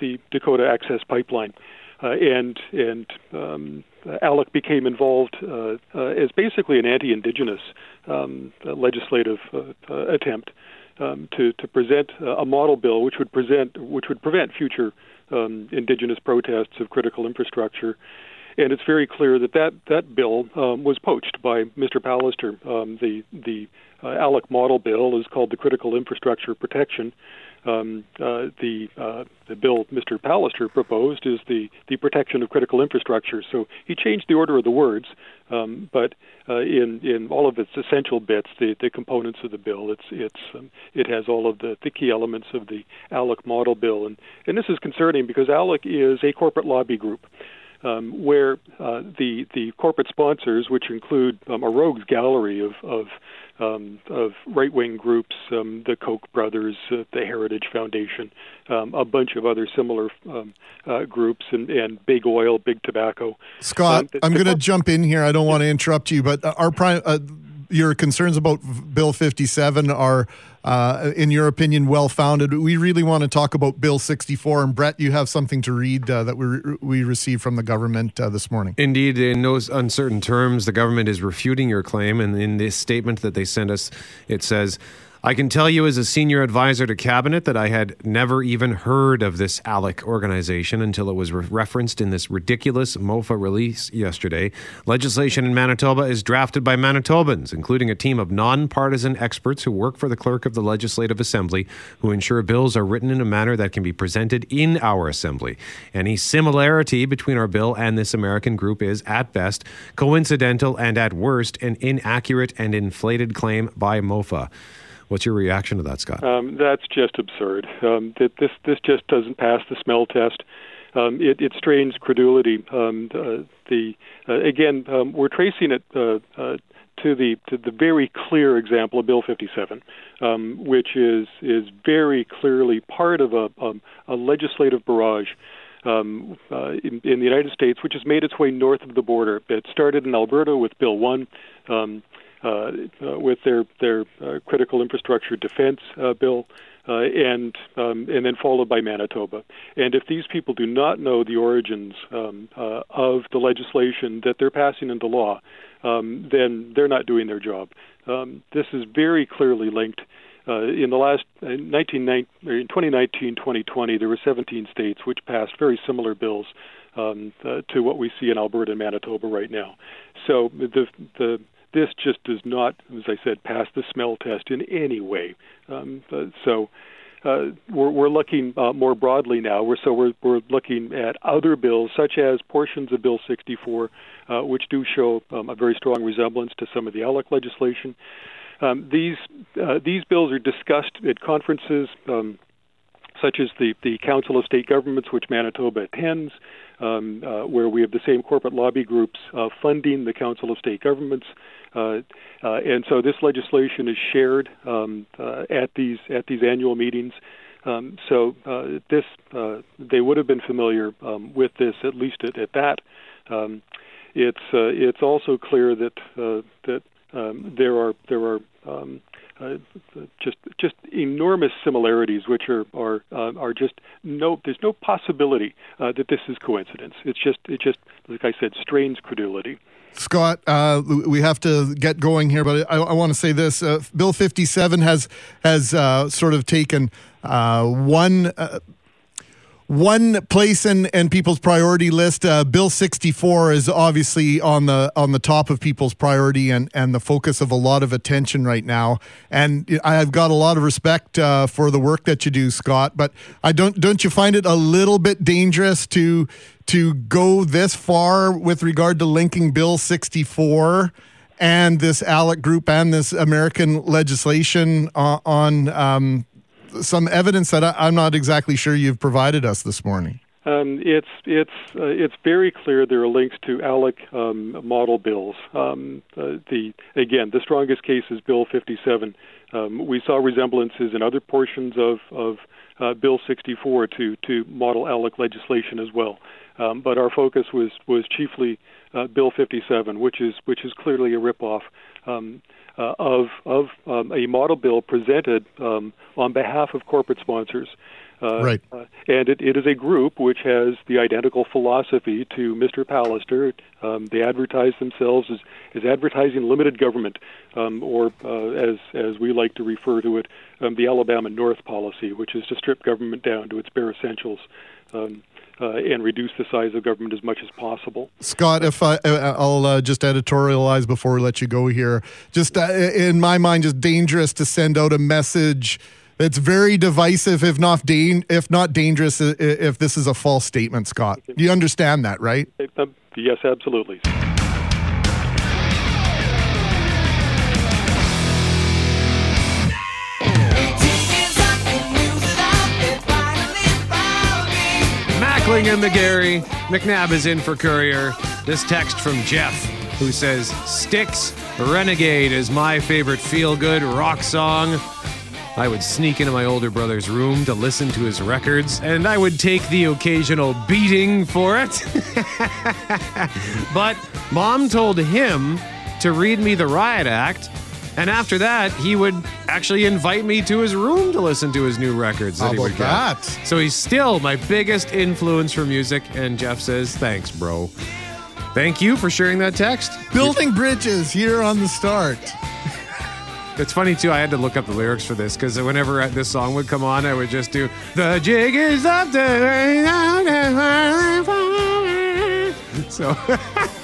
the Dakota Access Pipeline. and and um, ALEC became involved as basically an anti-indigenous um, legislative attempt um, to to present a model bill which would present which would prevent future um, indigenous protests of critical infrastructure. And it's very clear that that, that bill um, was poached by Mr. Pallister. Um, the the uh, ALEC model bill is called the Critical Infrastructure Protection. Um, uh, the uh, the bill Mr. Pallister proposed is the the protection of critical infrastructure. So he changed the order of the words, um, but uh, in in all of its essential bits, the, the components of the bill, it's it's um, it has all of the, the key elements of the ALEC model bill, and and this is concerning because ALEC is a corporate lobby group um, where uh, the the corporate sponsors, which include um, a rogues gallery of of, um, of right wing groups, um, the Koch brothers, uh, the Heritage Foundation, um, a bunch of other similar um, uh, groups, and, and big oil, big tobacco. Scott, the- I'm going to jump in here. I don't want to interrupt you, but our prime, uh, your concerns about Bill 57 are, uh, in your opinion, well founded. We really want to talk about Bill 64. And Brett, you have something to read uh, that we we received from the government uh, this morning. Indeed, in no uncertain terms, the government is refuting your claim. And in this statement that they sent us, it says, I can tell you as a senior advisor to cabinet that I had never even heard of this ALEC organization until it was re- referenced in this ridiculous MOFA release yesterday. Legislation in Manitoba is drafted by Manitobans, including a team of nonpartisan experts who work for the clerk of the Legislative Assembly, who ensure bills are written in a manner that can be presented in our assembly. Any similarity between our bill and this American group is, at best, coincidental and at worst, an inaccurate and inflated claim by MOFA. What's your reaction to that, Scott? Um, that's just absurd. Um, that this this just doesn't pass the smell test. Um, it, it strains credulity. Um, uh, the uh, again, um, we're tracing it uh, uh, to the to the very clear example of Bill 57, um, which is is very clearly part of a, um, a legislative barrage. Um, uh, in, in the United States, which has made its way north of the border. It started in Alberta with Bill 1, um, uh, uh, with their their uh, critical infrastructure defense uh, bill, uh, and um, and then followed by Manitoba. And if these people do not know the origins um, uh, of the legislation that they're passing into law, um, then they're not doing their job. Um, this is very clearly linked. Uh, in the last uh, 19, in 2019, 2020, there were 17 states which passed very similar bills um, uh, to what we see in Alberta and Manitoba right now. So the the this just does not, as I said, pass the smell test in any way. Um, uh, so uh, we're, we're looking uh, more broadly now. We're, so we're, we're looking at other bills, such as portions of Bill 64, uh, which do show um, a very strong resemblance to some of the ALEC legislation. Um, these uh, these bills are discussed at conferences. Um, such as the, the Council of State Governments, which Manitoba attends, um, uh, where we have the same corporate lobby groups uh, funding the Council of State Governments, and so this legislation is shared um, uh, at these at these annual meetings. Um, so uh, this uh, they would have been familiar um, with this at least at, at that. Um, it's uh, it's also clear that uh, that um, there are there are um, uh, just just enormous similarities, which are are uh, are just no. There's no possibility uh, that this is coincidence. It's just it just like I said, strains credulity. Scott, uh, we have to get going here, but I, I want to say this: uh, Bill 57 has has uh, sort of taken uh, one. Uh, one place in, in people's priority list. Uh, Bill 64 is obviously on the on the top of people's priority and, and the focus of a lot of attention right now. And I've got a lot of respect uh, for the work that you do, Scott. But I don't don't you find it a little bit dangerous to to go this far with regard to linking Bill 64 and this ALEC group and this American legislation on, on um, some evidence that I, I'm not exactly sure you've provided us this morning. Um, it's it's uh, it's very clear there are links to ALEC um, model bills. Um, uh, the again, the strongest case is Bill 57. Um, we saw resemblances in other portions of of uh, Bill 64 to to model ALEC legislation as well. Um, but our focus was was chiefly uh, Bill 57, which is which is clearly a ripoff. Um, uh, of of um, a model bill presented um, on behalf of corporate sponsors. Uh, Right. uh, and it, it is a group which has the identical philosophy to Mr. Pallister. Um, they advertise themselves as, as advertising limited government, um, or uh, as as we like to refer to it, um, the Alabama North policy, which is to strip government down to its bare essentials. Um, uh, and reduce the size of government as much as possible. Scott, if I, uh, I'll uh, just editorialize before we let you go here. Just uh, in my mind, just dangerous to send out a message that's very divisive, if not dan- if not dangerous, if this is a false statement. Scott, you understand that, right? Uh, yes, absolutely. Mackling and McGarry. McNabb is in for Fortier. This text from Jeff, who says, Styx Renegade is my favorite feel good rock song. I would sneak into my older brother's room to listen to his records, and I would take the occasional beating for it. but mom told him to read me the Riot Act, and after that, he would actually invite me to his room to listen to his new records. How that he would about get. that? So he's still my biggest influence for music, and Jeff says, Thanks, bro. Thank you for sharing that text. Building bridges here on the start. It's funny too. I had to look up the lyrics for this because whenever this song would come on, I would just do the jig is up there. So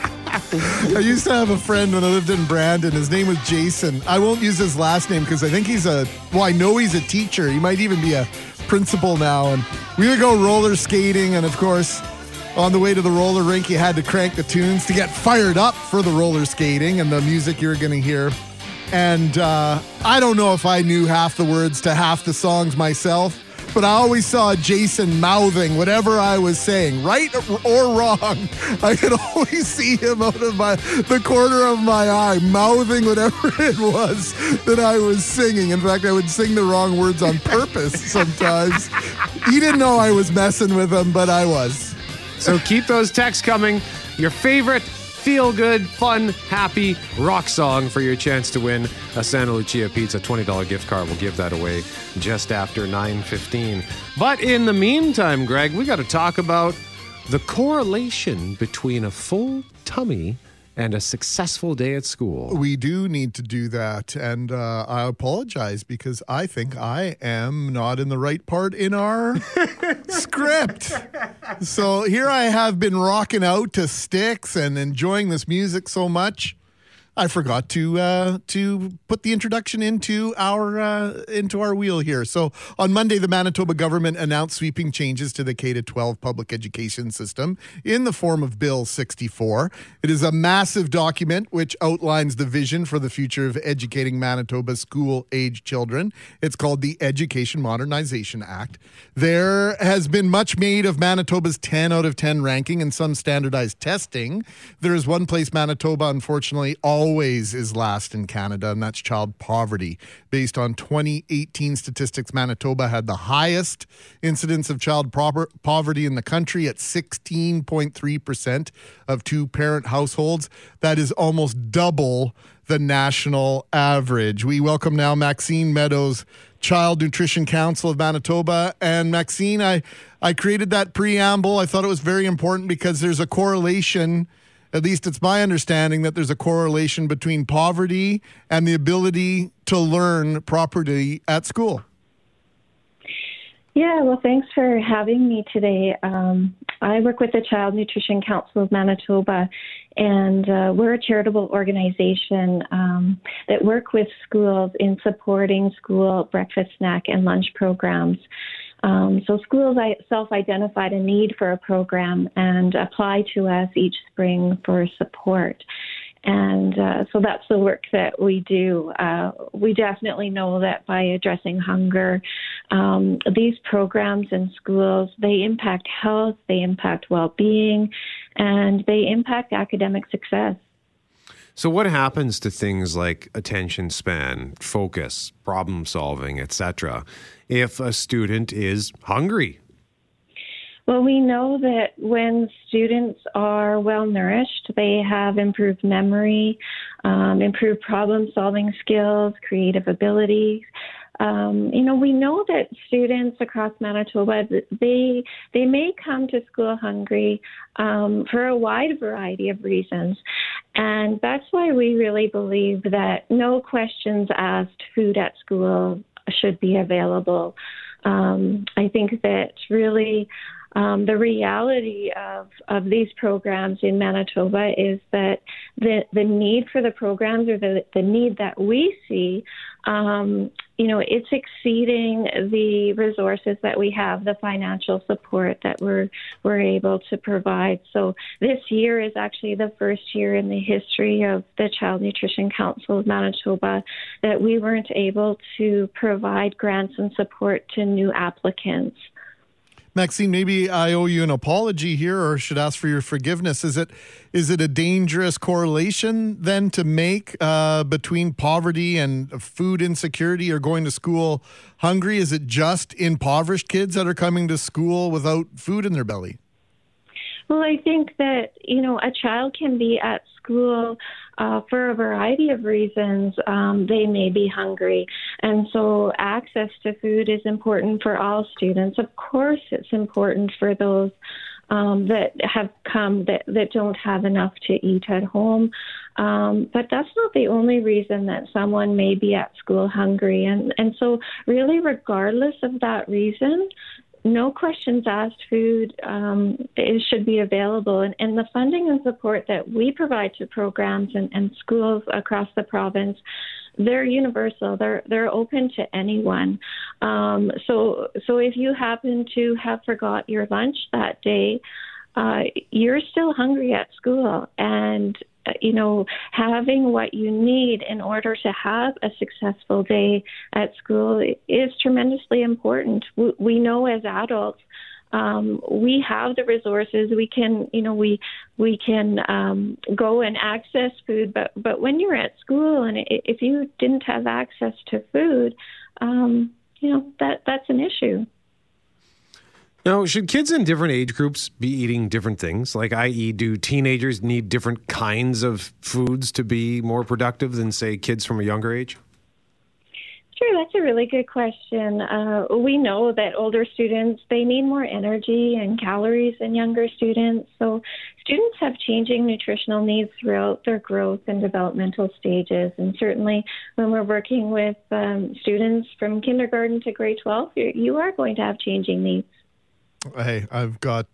I used to have a friend when I lived in Brandon. His name was Jason. I won't use his last name because I think he's a, well, I know he's a teacher. He might even be a principal now. And we would go roller skating. And of course, on the way to the roller rink, you had to crank the tunes to get fired up for the roller skating and the music you were going to hear. And uh, I don't know if I knew half the words to half the songs myself, but I always saw Jason mouthing whatever I was saying, right or wrong. I could always see him out of my the corner of my eye, mouthing whatever it was that I was singing. In fact, I would sing the wrong words on purpose sometimes. he didn't know I was messing with him, but I was. So keep those texts coming. Your favorite feel good, fun, happy rock song for your chance to win a Santa Lucia Pizza $20 gift card. We'll give that away just after 9:15. But in the meantime, Greg, we got to talk about the correlation between a full tummy and a successful day at school. We do need to do that. And uh, I apologize because I think I am not in the right part in our script. So here I have been rocking out to Styx and enjoying this music so much. I forgot to uh, to put the introduction into our uh, into our wheel here. So on Monday, the Manitoba government announced sweeping changes to the K to 12 public education system in the form of Bill 64. It is a massive document which outlines the vision for the future of educating Manitoba school age children. It's called the Education Modernization Act. There has been much made of Manitoba's 10 out of 10 ranking and some standardized testing. There is one place Manitoba, unfortunately, always is last in Canada, and that's child poverty. Based on 2018 statistics, Manitoba had the highest incidence of child proper- poverty in the country at 16.3% of two parent households. That is almost double the national average. We welcome now Maxine Meadows, Child Nutrition Council of Manitoba. And Maxine, I, I created that preamble. I thought it was very important because there's a correlation, at least it's my understanding, that there's a correlation between poverty and the ability to learn properly at school. Yeah, well, thanks for having me today. Um, I work with the Child Nutrition Council of Manitoba, and uh, we're a charitable organization um, that work with schools in supporting school breakfast, snack, and lunch programs. Um, so schools self-identified a need for a program and apply to us each spring for support. And uh, so that's the work that we do. Uh, we definitely know that by addressing hunger, um, these programs in schools they impact health, they impact well-being, and they impact academic success. So what happens to things like attention span, focus, problem solving, etc. if a student is hungry? Well, we know that when students are well nourished, they have improved memory, um, improved problem solving skills, creative abilities. Um, you know, we know that students across Manitoba they they may come to school hungry um, for a wide variety of reasons, and that's why we really believe that no questions asked food at school should be available. Um, I think that really um, the reality of, of these programs in Manitoba is that the, the need for the programs or the, the need that we see, um, you know, it's exceeding the resources that we have, the financial support that we're, we're able to provide. So this year is actually the first year in the history of the Child Nutrition Council of Manitoba that we weren't able to provide grants and support to new applicants. Maxine, maybe I owe you an apology here, or should ask for your forgiveness. Is it is it a dangerous correlation then to make uh, between poverty and food insecurity or going to school hungry? Is it just impoverished kids that are coming to school without food in their belly? Well, I think that, you know, a child can be at school uh, for a variety of reasons. Um, they may be hungry. And so access to food is important for all students. Of course, it's important for those. Um, that have come that, that don't have enough to eat at home. Um, but that's not the only reason that someone may be at school hungry. And, and so, really, regardless of that reason, no questions asked. Food um, it should be available. And, and the funding and support that we provide to programs and, and schools across the province they're universal. They're they're open to anyone. Um, so so if you happen to have forgot your lunch that day uh, you're still hungry at school. And you know, having what you need in order to have a successful day at school is tremendously important. We know as adults um, we have the resources. We can, you know, we we can um, go and access food. But but when you're at school and if you didn't have access to food, um, you know that that's an issue. Now, should kids in different age groups be eating different things? Like, i.e., do teenagers need different kinds of foods to be more productive than, say, kids from a younger age? Sure, that's a really good question. Uh, we know that older students they need more energy and calories than younger students. So students have changing nutritional needs throughout their growth and developmental stages. And certainly, when we're working with um, students from kindergarten to grade 12, you are going to have changing needs. Hey, I've got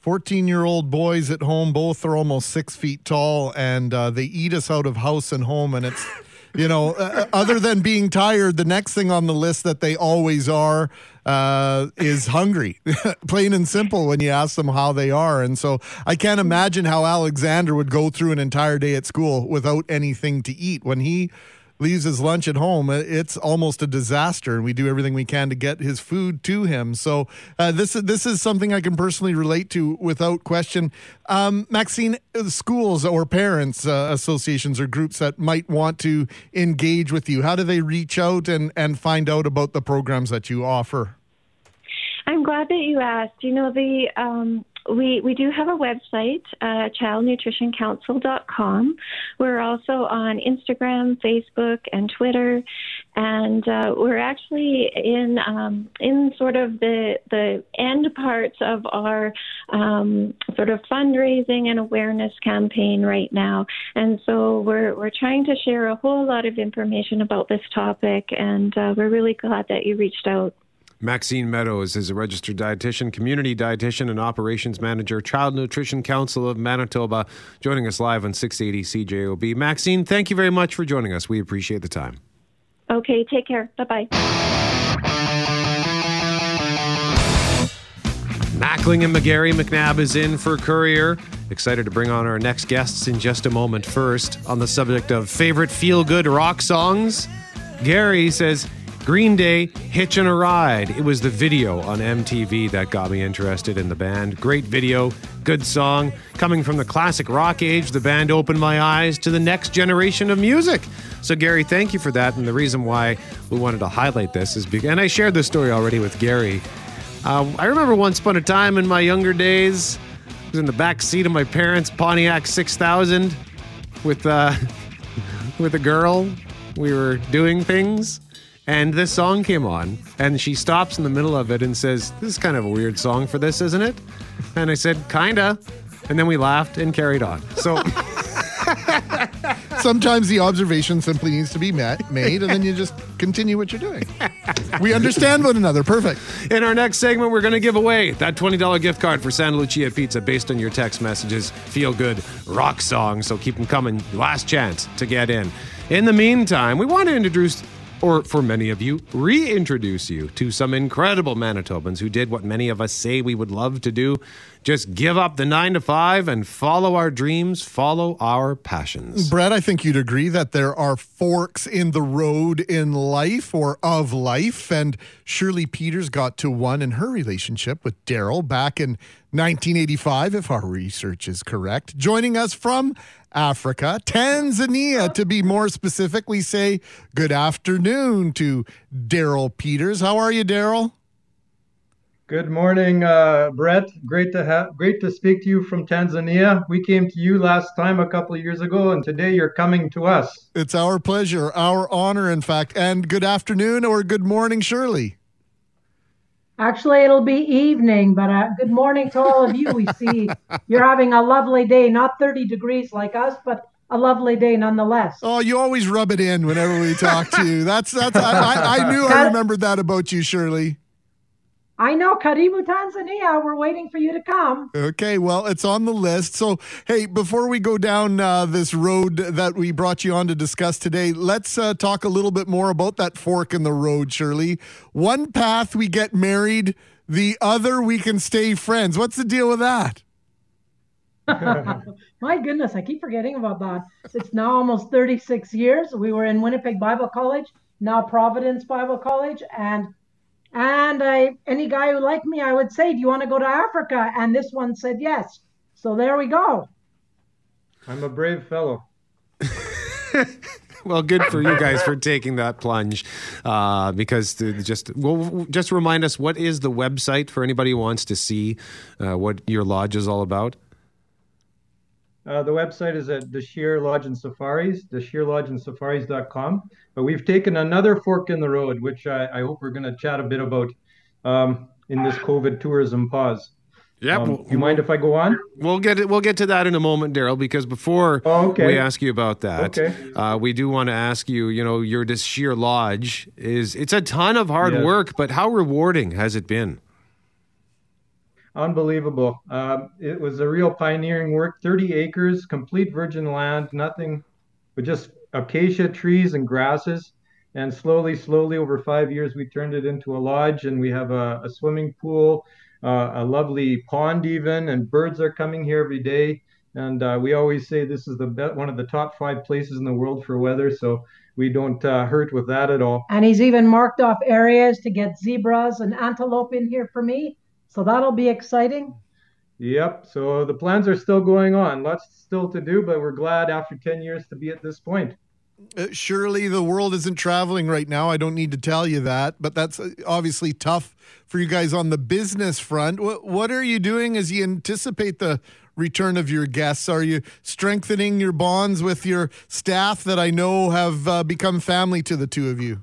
14 uh, year old boys at home. Both are almost six feet tall, and uh, they eat us out of house and home. And it's, you know, uh, other than being tired, the next thing on the list that they always are uh, is hungry, plain and simple, when you ask them how they are. And so I can't imagine how Alexander would go through an entire day at school without anything to eat. When he leaves his lunch at home, it's almost a disaster, and we do everything we can to get his food to him. So uh, this this is something I can personally relate to without question. Um, Maxine, uh, schools or parents uh, associations or groups that might want to engage with you, how do they reach out and and find out about the programs that you offer? I'm glad that you asked. You know the um, we, we do have a website, uh, childnutritioncouncil.com. We're also on Instagram, Facebook, and Twitter, and uh, we're actually in um, in sort of the the end parts of our um, sort of fundraising and awareness campaign right now. And so we're we're trying to share a whole lot of information about this topic, and uh, we're really glad that you reached out. Maxine Meadows is a registered dietitian, community dietitian, and operations manager, Child Nutrition Council of Manitoba, joining us live on 680 CJOB. Maxine, thank you very much for joining us. We appreciate the time. Okay, take care. Bye bye. Mackling and McGarry McNabb is in for Fortier. Excited to bring on our next guests in just a moment. First, on the subject of favorite feel good rock songs, Gary says Green Day, Hitchin' a Ride. It was the video on MTV that got me interested in the band. Great video, good song. Coming from the classic rock age, the band opened my eyes to the next generation of music. So, Gary, thank you for that. And the reason why we wanted to highlight this is because, and I shared this story already with Gary. Uh, I remember once upon a time in my younger days, I was in the back seat of my parents' Pontiac 6000 with, uh, with a girl. We were doing things And this song came on, and she stops in the middle of it and says, This is kind of a weird song for this, isn't it? And I said, Kinda. And then we laughed and carried on. So Sometimes the observation simply needs to be met, made, and then you just continue what you're doing. We understand one another. Perfect. In our next segment, we're going to give away that $20 gift card for Santa Lucia Pizza based on your text messages. Feel good rock song. So keep them coming. Last chance to get in. In the meantime, we want to introduce, or for many of you, reintroduce you to some incredible Manitobans who did what many of us say we would love to do. Just give up the nine to five and follow our dreams, follow our passions. Brett, I think you'd agree that there are forks in the road in life or of life. And Shirley Peters got to one in her relationship with Daryl back in 1985, if our research is correct. Joining us from Africa, Tanzania, to be more specific, we say good afternoon to Daryl Peters. How are you, Daryl? Good morning, uh, Brett. Great to have, great to speak to you from Tanzania. We came to you last time a couple of years ago, and today you're coming to us. It's our pleasure, our honor, in fact. And good afternoon or good morning, Shirley. Actually, it'll be evening, but uh, good morning to all of you. We see you're having a lovely day, not 30 degrees like us, but a lovely day nonetheless. Oh, you always rub it in whenever we talk to you. That's that's. I, I, I knew I remembered that about you, Shirley. I know, Karibu, Tanzania. We're waiting for you to come. Okay, well, it's on the list. So, hey, before we go down uh, this road that we brought you on to discuss today, let's uh, talk a little bit more about that fork in the road, Shirley. One path we get married, the other we can stay friends. What's the deal with that? My goodness, I keep forgetting about that. It's now almost 36 years. We were in Winnipeg Bible College, now Providence Bible College, and and I, any guy who liked me, I would say, "Do you want to go to Africa?" And this one said yes. So there we go. I'm a brave fellow. well, good for you guys for taking that plunge. Uh, because to just well, just remind us what is the website for anybody who wants to see uh, what your lodge is all about. Uh, the website is at the Sheer Lodge and Safaris, the sheerlodgeandsafaris.com. But we've taken another fork in the road, which I, I hope we're going to chat a bit about um, in this COVID tourism pause. Yeah, Um, you mind if I go on? We'll get it. We'll get to that in a moment, Daryl. Because before Oh, okay. we ask you about that, Okay. uh, we do want to ask you. You know, your this sheer lodge is it's a ton of hard Yes. work, but how rewarding has it been? Unbelievable. Um, it was a real pioneering work 30 acres, complete virgin land, nothing but just acacia trees and grasses. And slowly, slowly, over five years, we turned it into a lodge and we have a, a swimming pool, uh, a lovely pond, even, and birds are coming here every day. And uh, we always say this is the be- one of the top five places in the world for weather. So we don't uh, hurt with that at all. And he's even marked off areas to get zebras and antelope in here for me. So that'll be exciting. Yep. So the plans are still going on. Lots still to do, but we're glad after 10 years to be at this point. Uh, Shirley the world isn't traveling right now. I don't need to tell you that, but that's uh, obviously tough for you guys on the business front. What, what are you doing as you anticipate the return of your guests? Are you strengthening your bonds with your staff that I know have uh, become family to the two of you?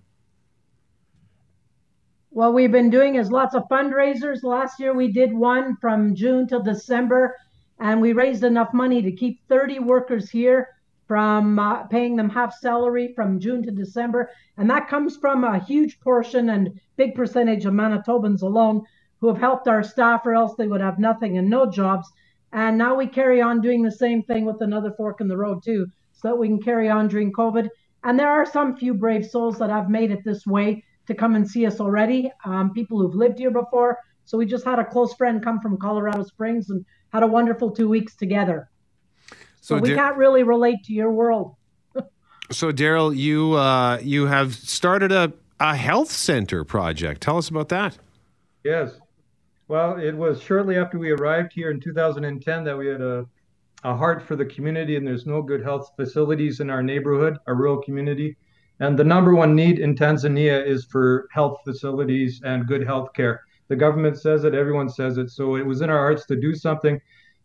What we've been doing is lots of fundraisers. Last year we did one from June till December, and we raised enough money to keep 30 workers here from uh, paying them half salary from June to December. And that comes from a huge portion and big percentage of Manitobans alone who have helped our staff, or else they would have nothing and no jobs. And now we carry on doing the same thing with another fork in the road, too, so that we can carry on during COVID. And there are some few brave souls that have made it this way to come and see us already. Um, people who've lived here before. So we just had a close friend come from Colorado Springs and had a wonderful two weeks together. So, So we Dar- can't really relate to your world. So, Daryl, you uh, you have started a, a health center project. Tell us about that. Yes. Well, it was shortly after we arrived here in 2010 that we had a, a heart for the community, and there's no good health facilities in our neighborhood, our rural community. And the number one need in Tanzania is for health facilities and good health care. The government says it, everyone says it. So it was in our hearts to do something.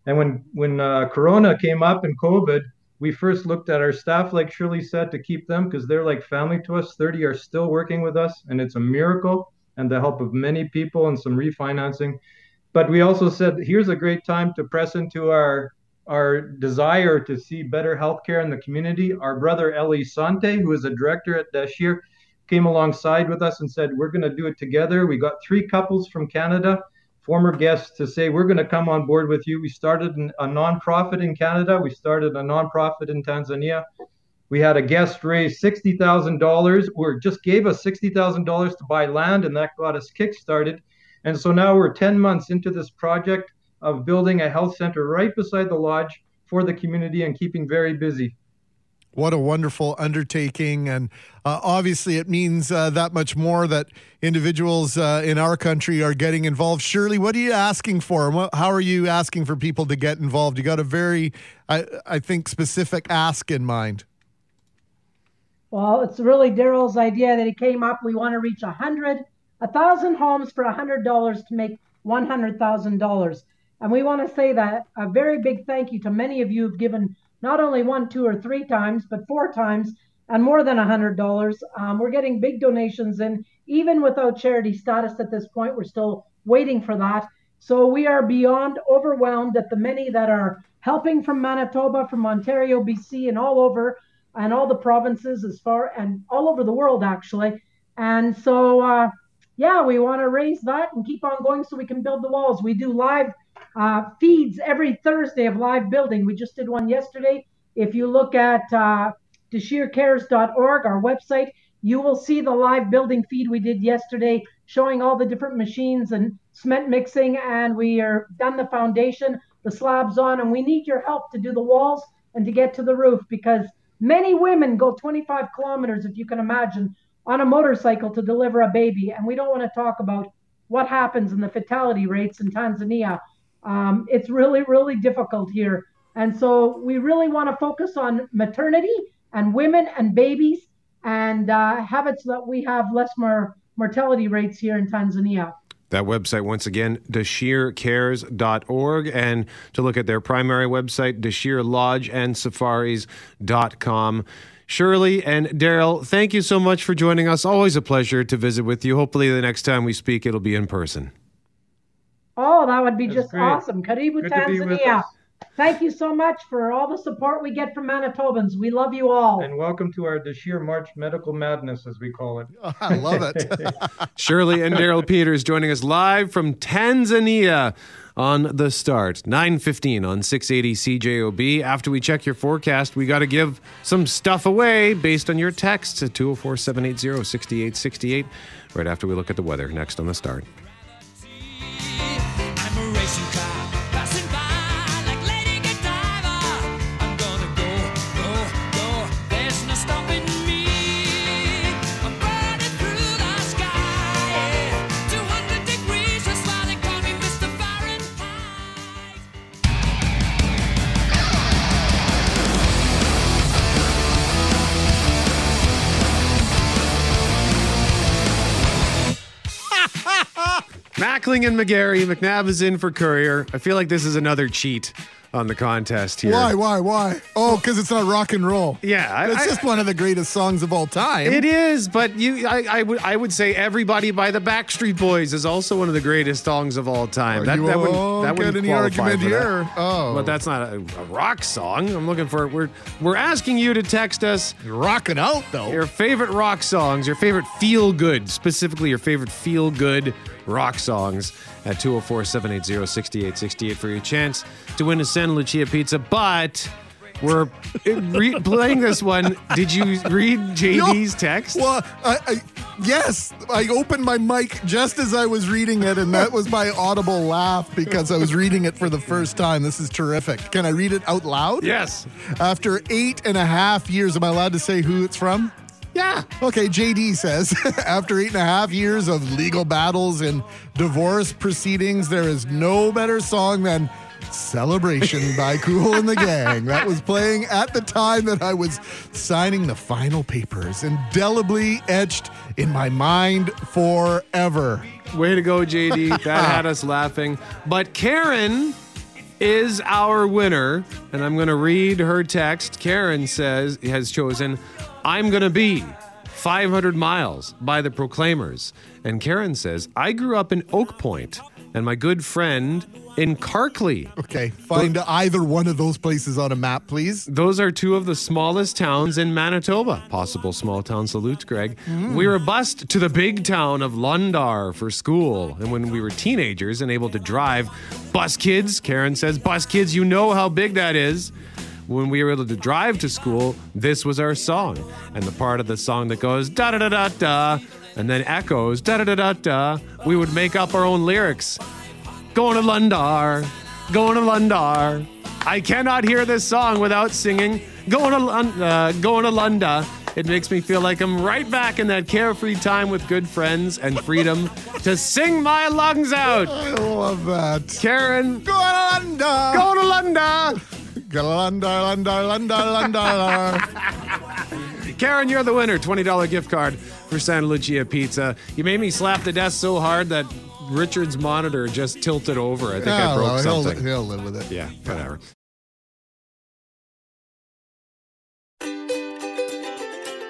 And when when uh, Corona came up and COVID, we first looked at our staff, like Shirley said, to keep them because they're like family to us. 30 are still working with us, and it's a miracle and the help of many people and some refinancing. But we also said, here's a great time to press into our our desire to see better healthcare in the community. Our brother Eli Sante, who is a director at Dashir, came alongside with us and said, We're going to do it together. We got three couples from Canada, former guests, to say, We're going to come on board with you. We started a nonprofit in Canada, we started a nonprofit in Tanzania. We had a guest raise $60,000 or just gave us $60,000 to buy land, and that got us kickstarted. And so now we're 10 months into this project of building a health center right beside the lodge for the community and keeping very busy. What a wonderful undertaking. And uh, obviously, it means uh, that much more that individuals uh, in our country are getting involved. Shirley, what are you asking for? How are you asking for people to get involved? You got a very, I, I think, specific ask in mind. Well, it's really Daryl's idea that he came up. We want to reach a hundred, a thousand homes for a hundred dollars to make one hundred thousand dollars. And we want to say that a very big thank you to many of you who've given not only one, two, or three times, but four times and more than a hundred dollars. Um, we're getting big donations, and even without charity status at this point, we're still waiting for that. So we are beyond overwhelmed at the many that are helping from Manitoba, from Ontario, BC, and all over, and all the provinces as far and all over the world actually. And so, uh, yeah, we want to raise that and keep on going so we can build the walls. We do live uh, feeds every Thursday of live building. We just did one yesterday. If you look at uh, DeshirCares.org, our website, you will see the live building feed we did yesterday, showing all the different machines and cement mixing. And we are done the foundation, the slabs on, and we need your help to do the walls and to get to the roof because many women go 25 kilometers, if you can imagine, on a motorcycle to deliver a baby. And we don't want to talk about what happens in the fatality rates in Tanzania. Um, it's really, really difficult here. And so we really want to focus on maternity and women and babies and uh, have it so that we have less more mortality rates here in Tanzania. That website, once again, DashirCares.org. And to look at their primary website, Dashir Lodge and Safaris.com. Shirley and Daryl, thank you so much for joining us. Always a pleasure to visit with you. Hopefully, the next time we speak, it'll be in person. Oh, that would be just great. awesome. Karibu, Good to be with Tanzania. us. Thank you so much for all the support we get from Manitobans. We love you all. And welcome to our Dashir March Medical Madness, as we call it. Oh, I love it. Shirley and Daryl Peters joining us live from Tanzania on the start 9:15 on 680 CJOB. After we check your forecast, we got to give some stuff away based on your texts at 204-780-6868 right after we look at the weather next on the start. Mackling and McGarry, McNabb is in for Courier. I feel like this is another cheat on the contest here. Why, why, why? Oh, because it's not rock and roll. Yeah, I- it's just one of the greatest songs of all time. It is, but you, I, I would, I would say "Everybody" by the Backstreet Boys is also one of the greatest songs of all time. Oh, you wouldn't, won't that wouldn't get any argument that. here. Oh. but that's not a, a rock song. I'm looking for. We're we're asking you to text us. You're rocking out though. Your favorite rock songs, your favorite feel good, specifically your favorite feel good rock songs at 204 780 6868 for your chance to win a Santa Lucia pizza. But we're re- playing this one. Did you read JD's text? Well, I, I, yes, I opened my mic just as I was reading it, and that was my audible laugh because I was reading it for the first time. This is terrific. Can I read it out loud? Yes. After eight and a half years, am I allowed to say who it's from? Yeah. Okay, JD says after eight and a half years of legal battles and divorce proceedings, there is no better song than Celebration by Kool and the Gang. That was playing at the time that I was signing the final papers, indelibly etched in my mind forever. Way to go, JD. That had us laughing. But Karen is our winner. And I'm going to read her text. Karen says, has chosen, I'm going to be 500 miles by the Proclaimers. And Karen says, I grew up in Oak Point and my good friend in Clarkleigh. Okay, find either one of those places on a map, please. Those are two of the smallest towns in Manitoba. Possible small town salutes, Greg. We were bused to the big town of Lundar for school. And when we were teenagers and able to drive, bus kids, Karen says, bus kids, you know how big that is. When we were able to drive to school, this was our song. And the part of the song that goes da da da da da and then echoes da da da da da, we would make up our own lyrics. Going to Lundar, going to Lundar. I cannot hear this song without singing going to Lun- uh, going to Lunda. It makes me feel like I'm right back in that carefree time with good friends and freedom to sing my lungs out. I love that. Karen, Go to Lunda. go to Lunda. Karen, you're the winner. $20 gift card for Santa Lucia Pizza. You made me slap the desk so hard that Richard's monitor just tilted over. I think I oh, broke well, he'll, he'll live with it. Yeah, whatever.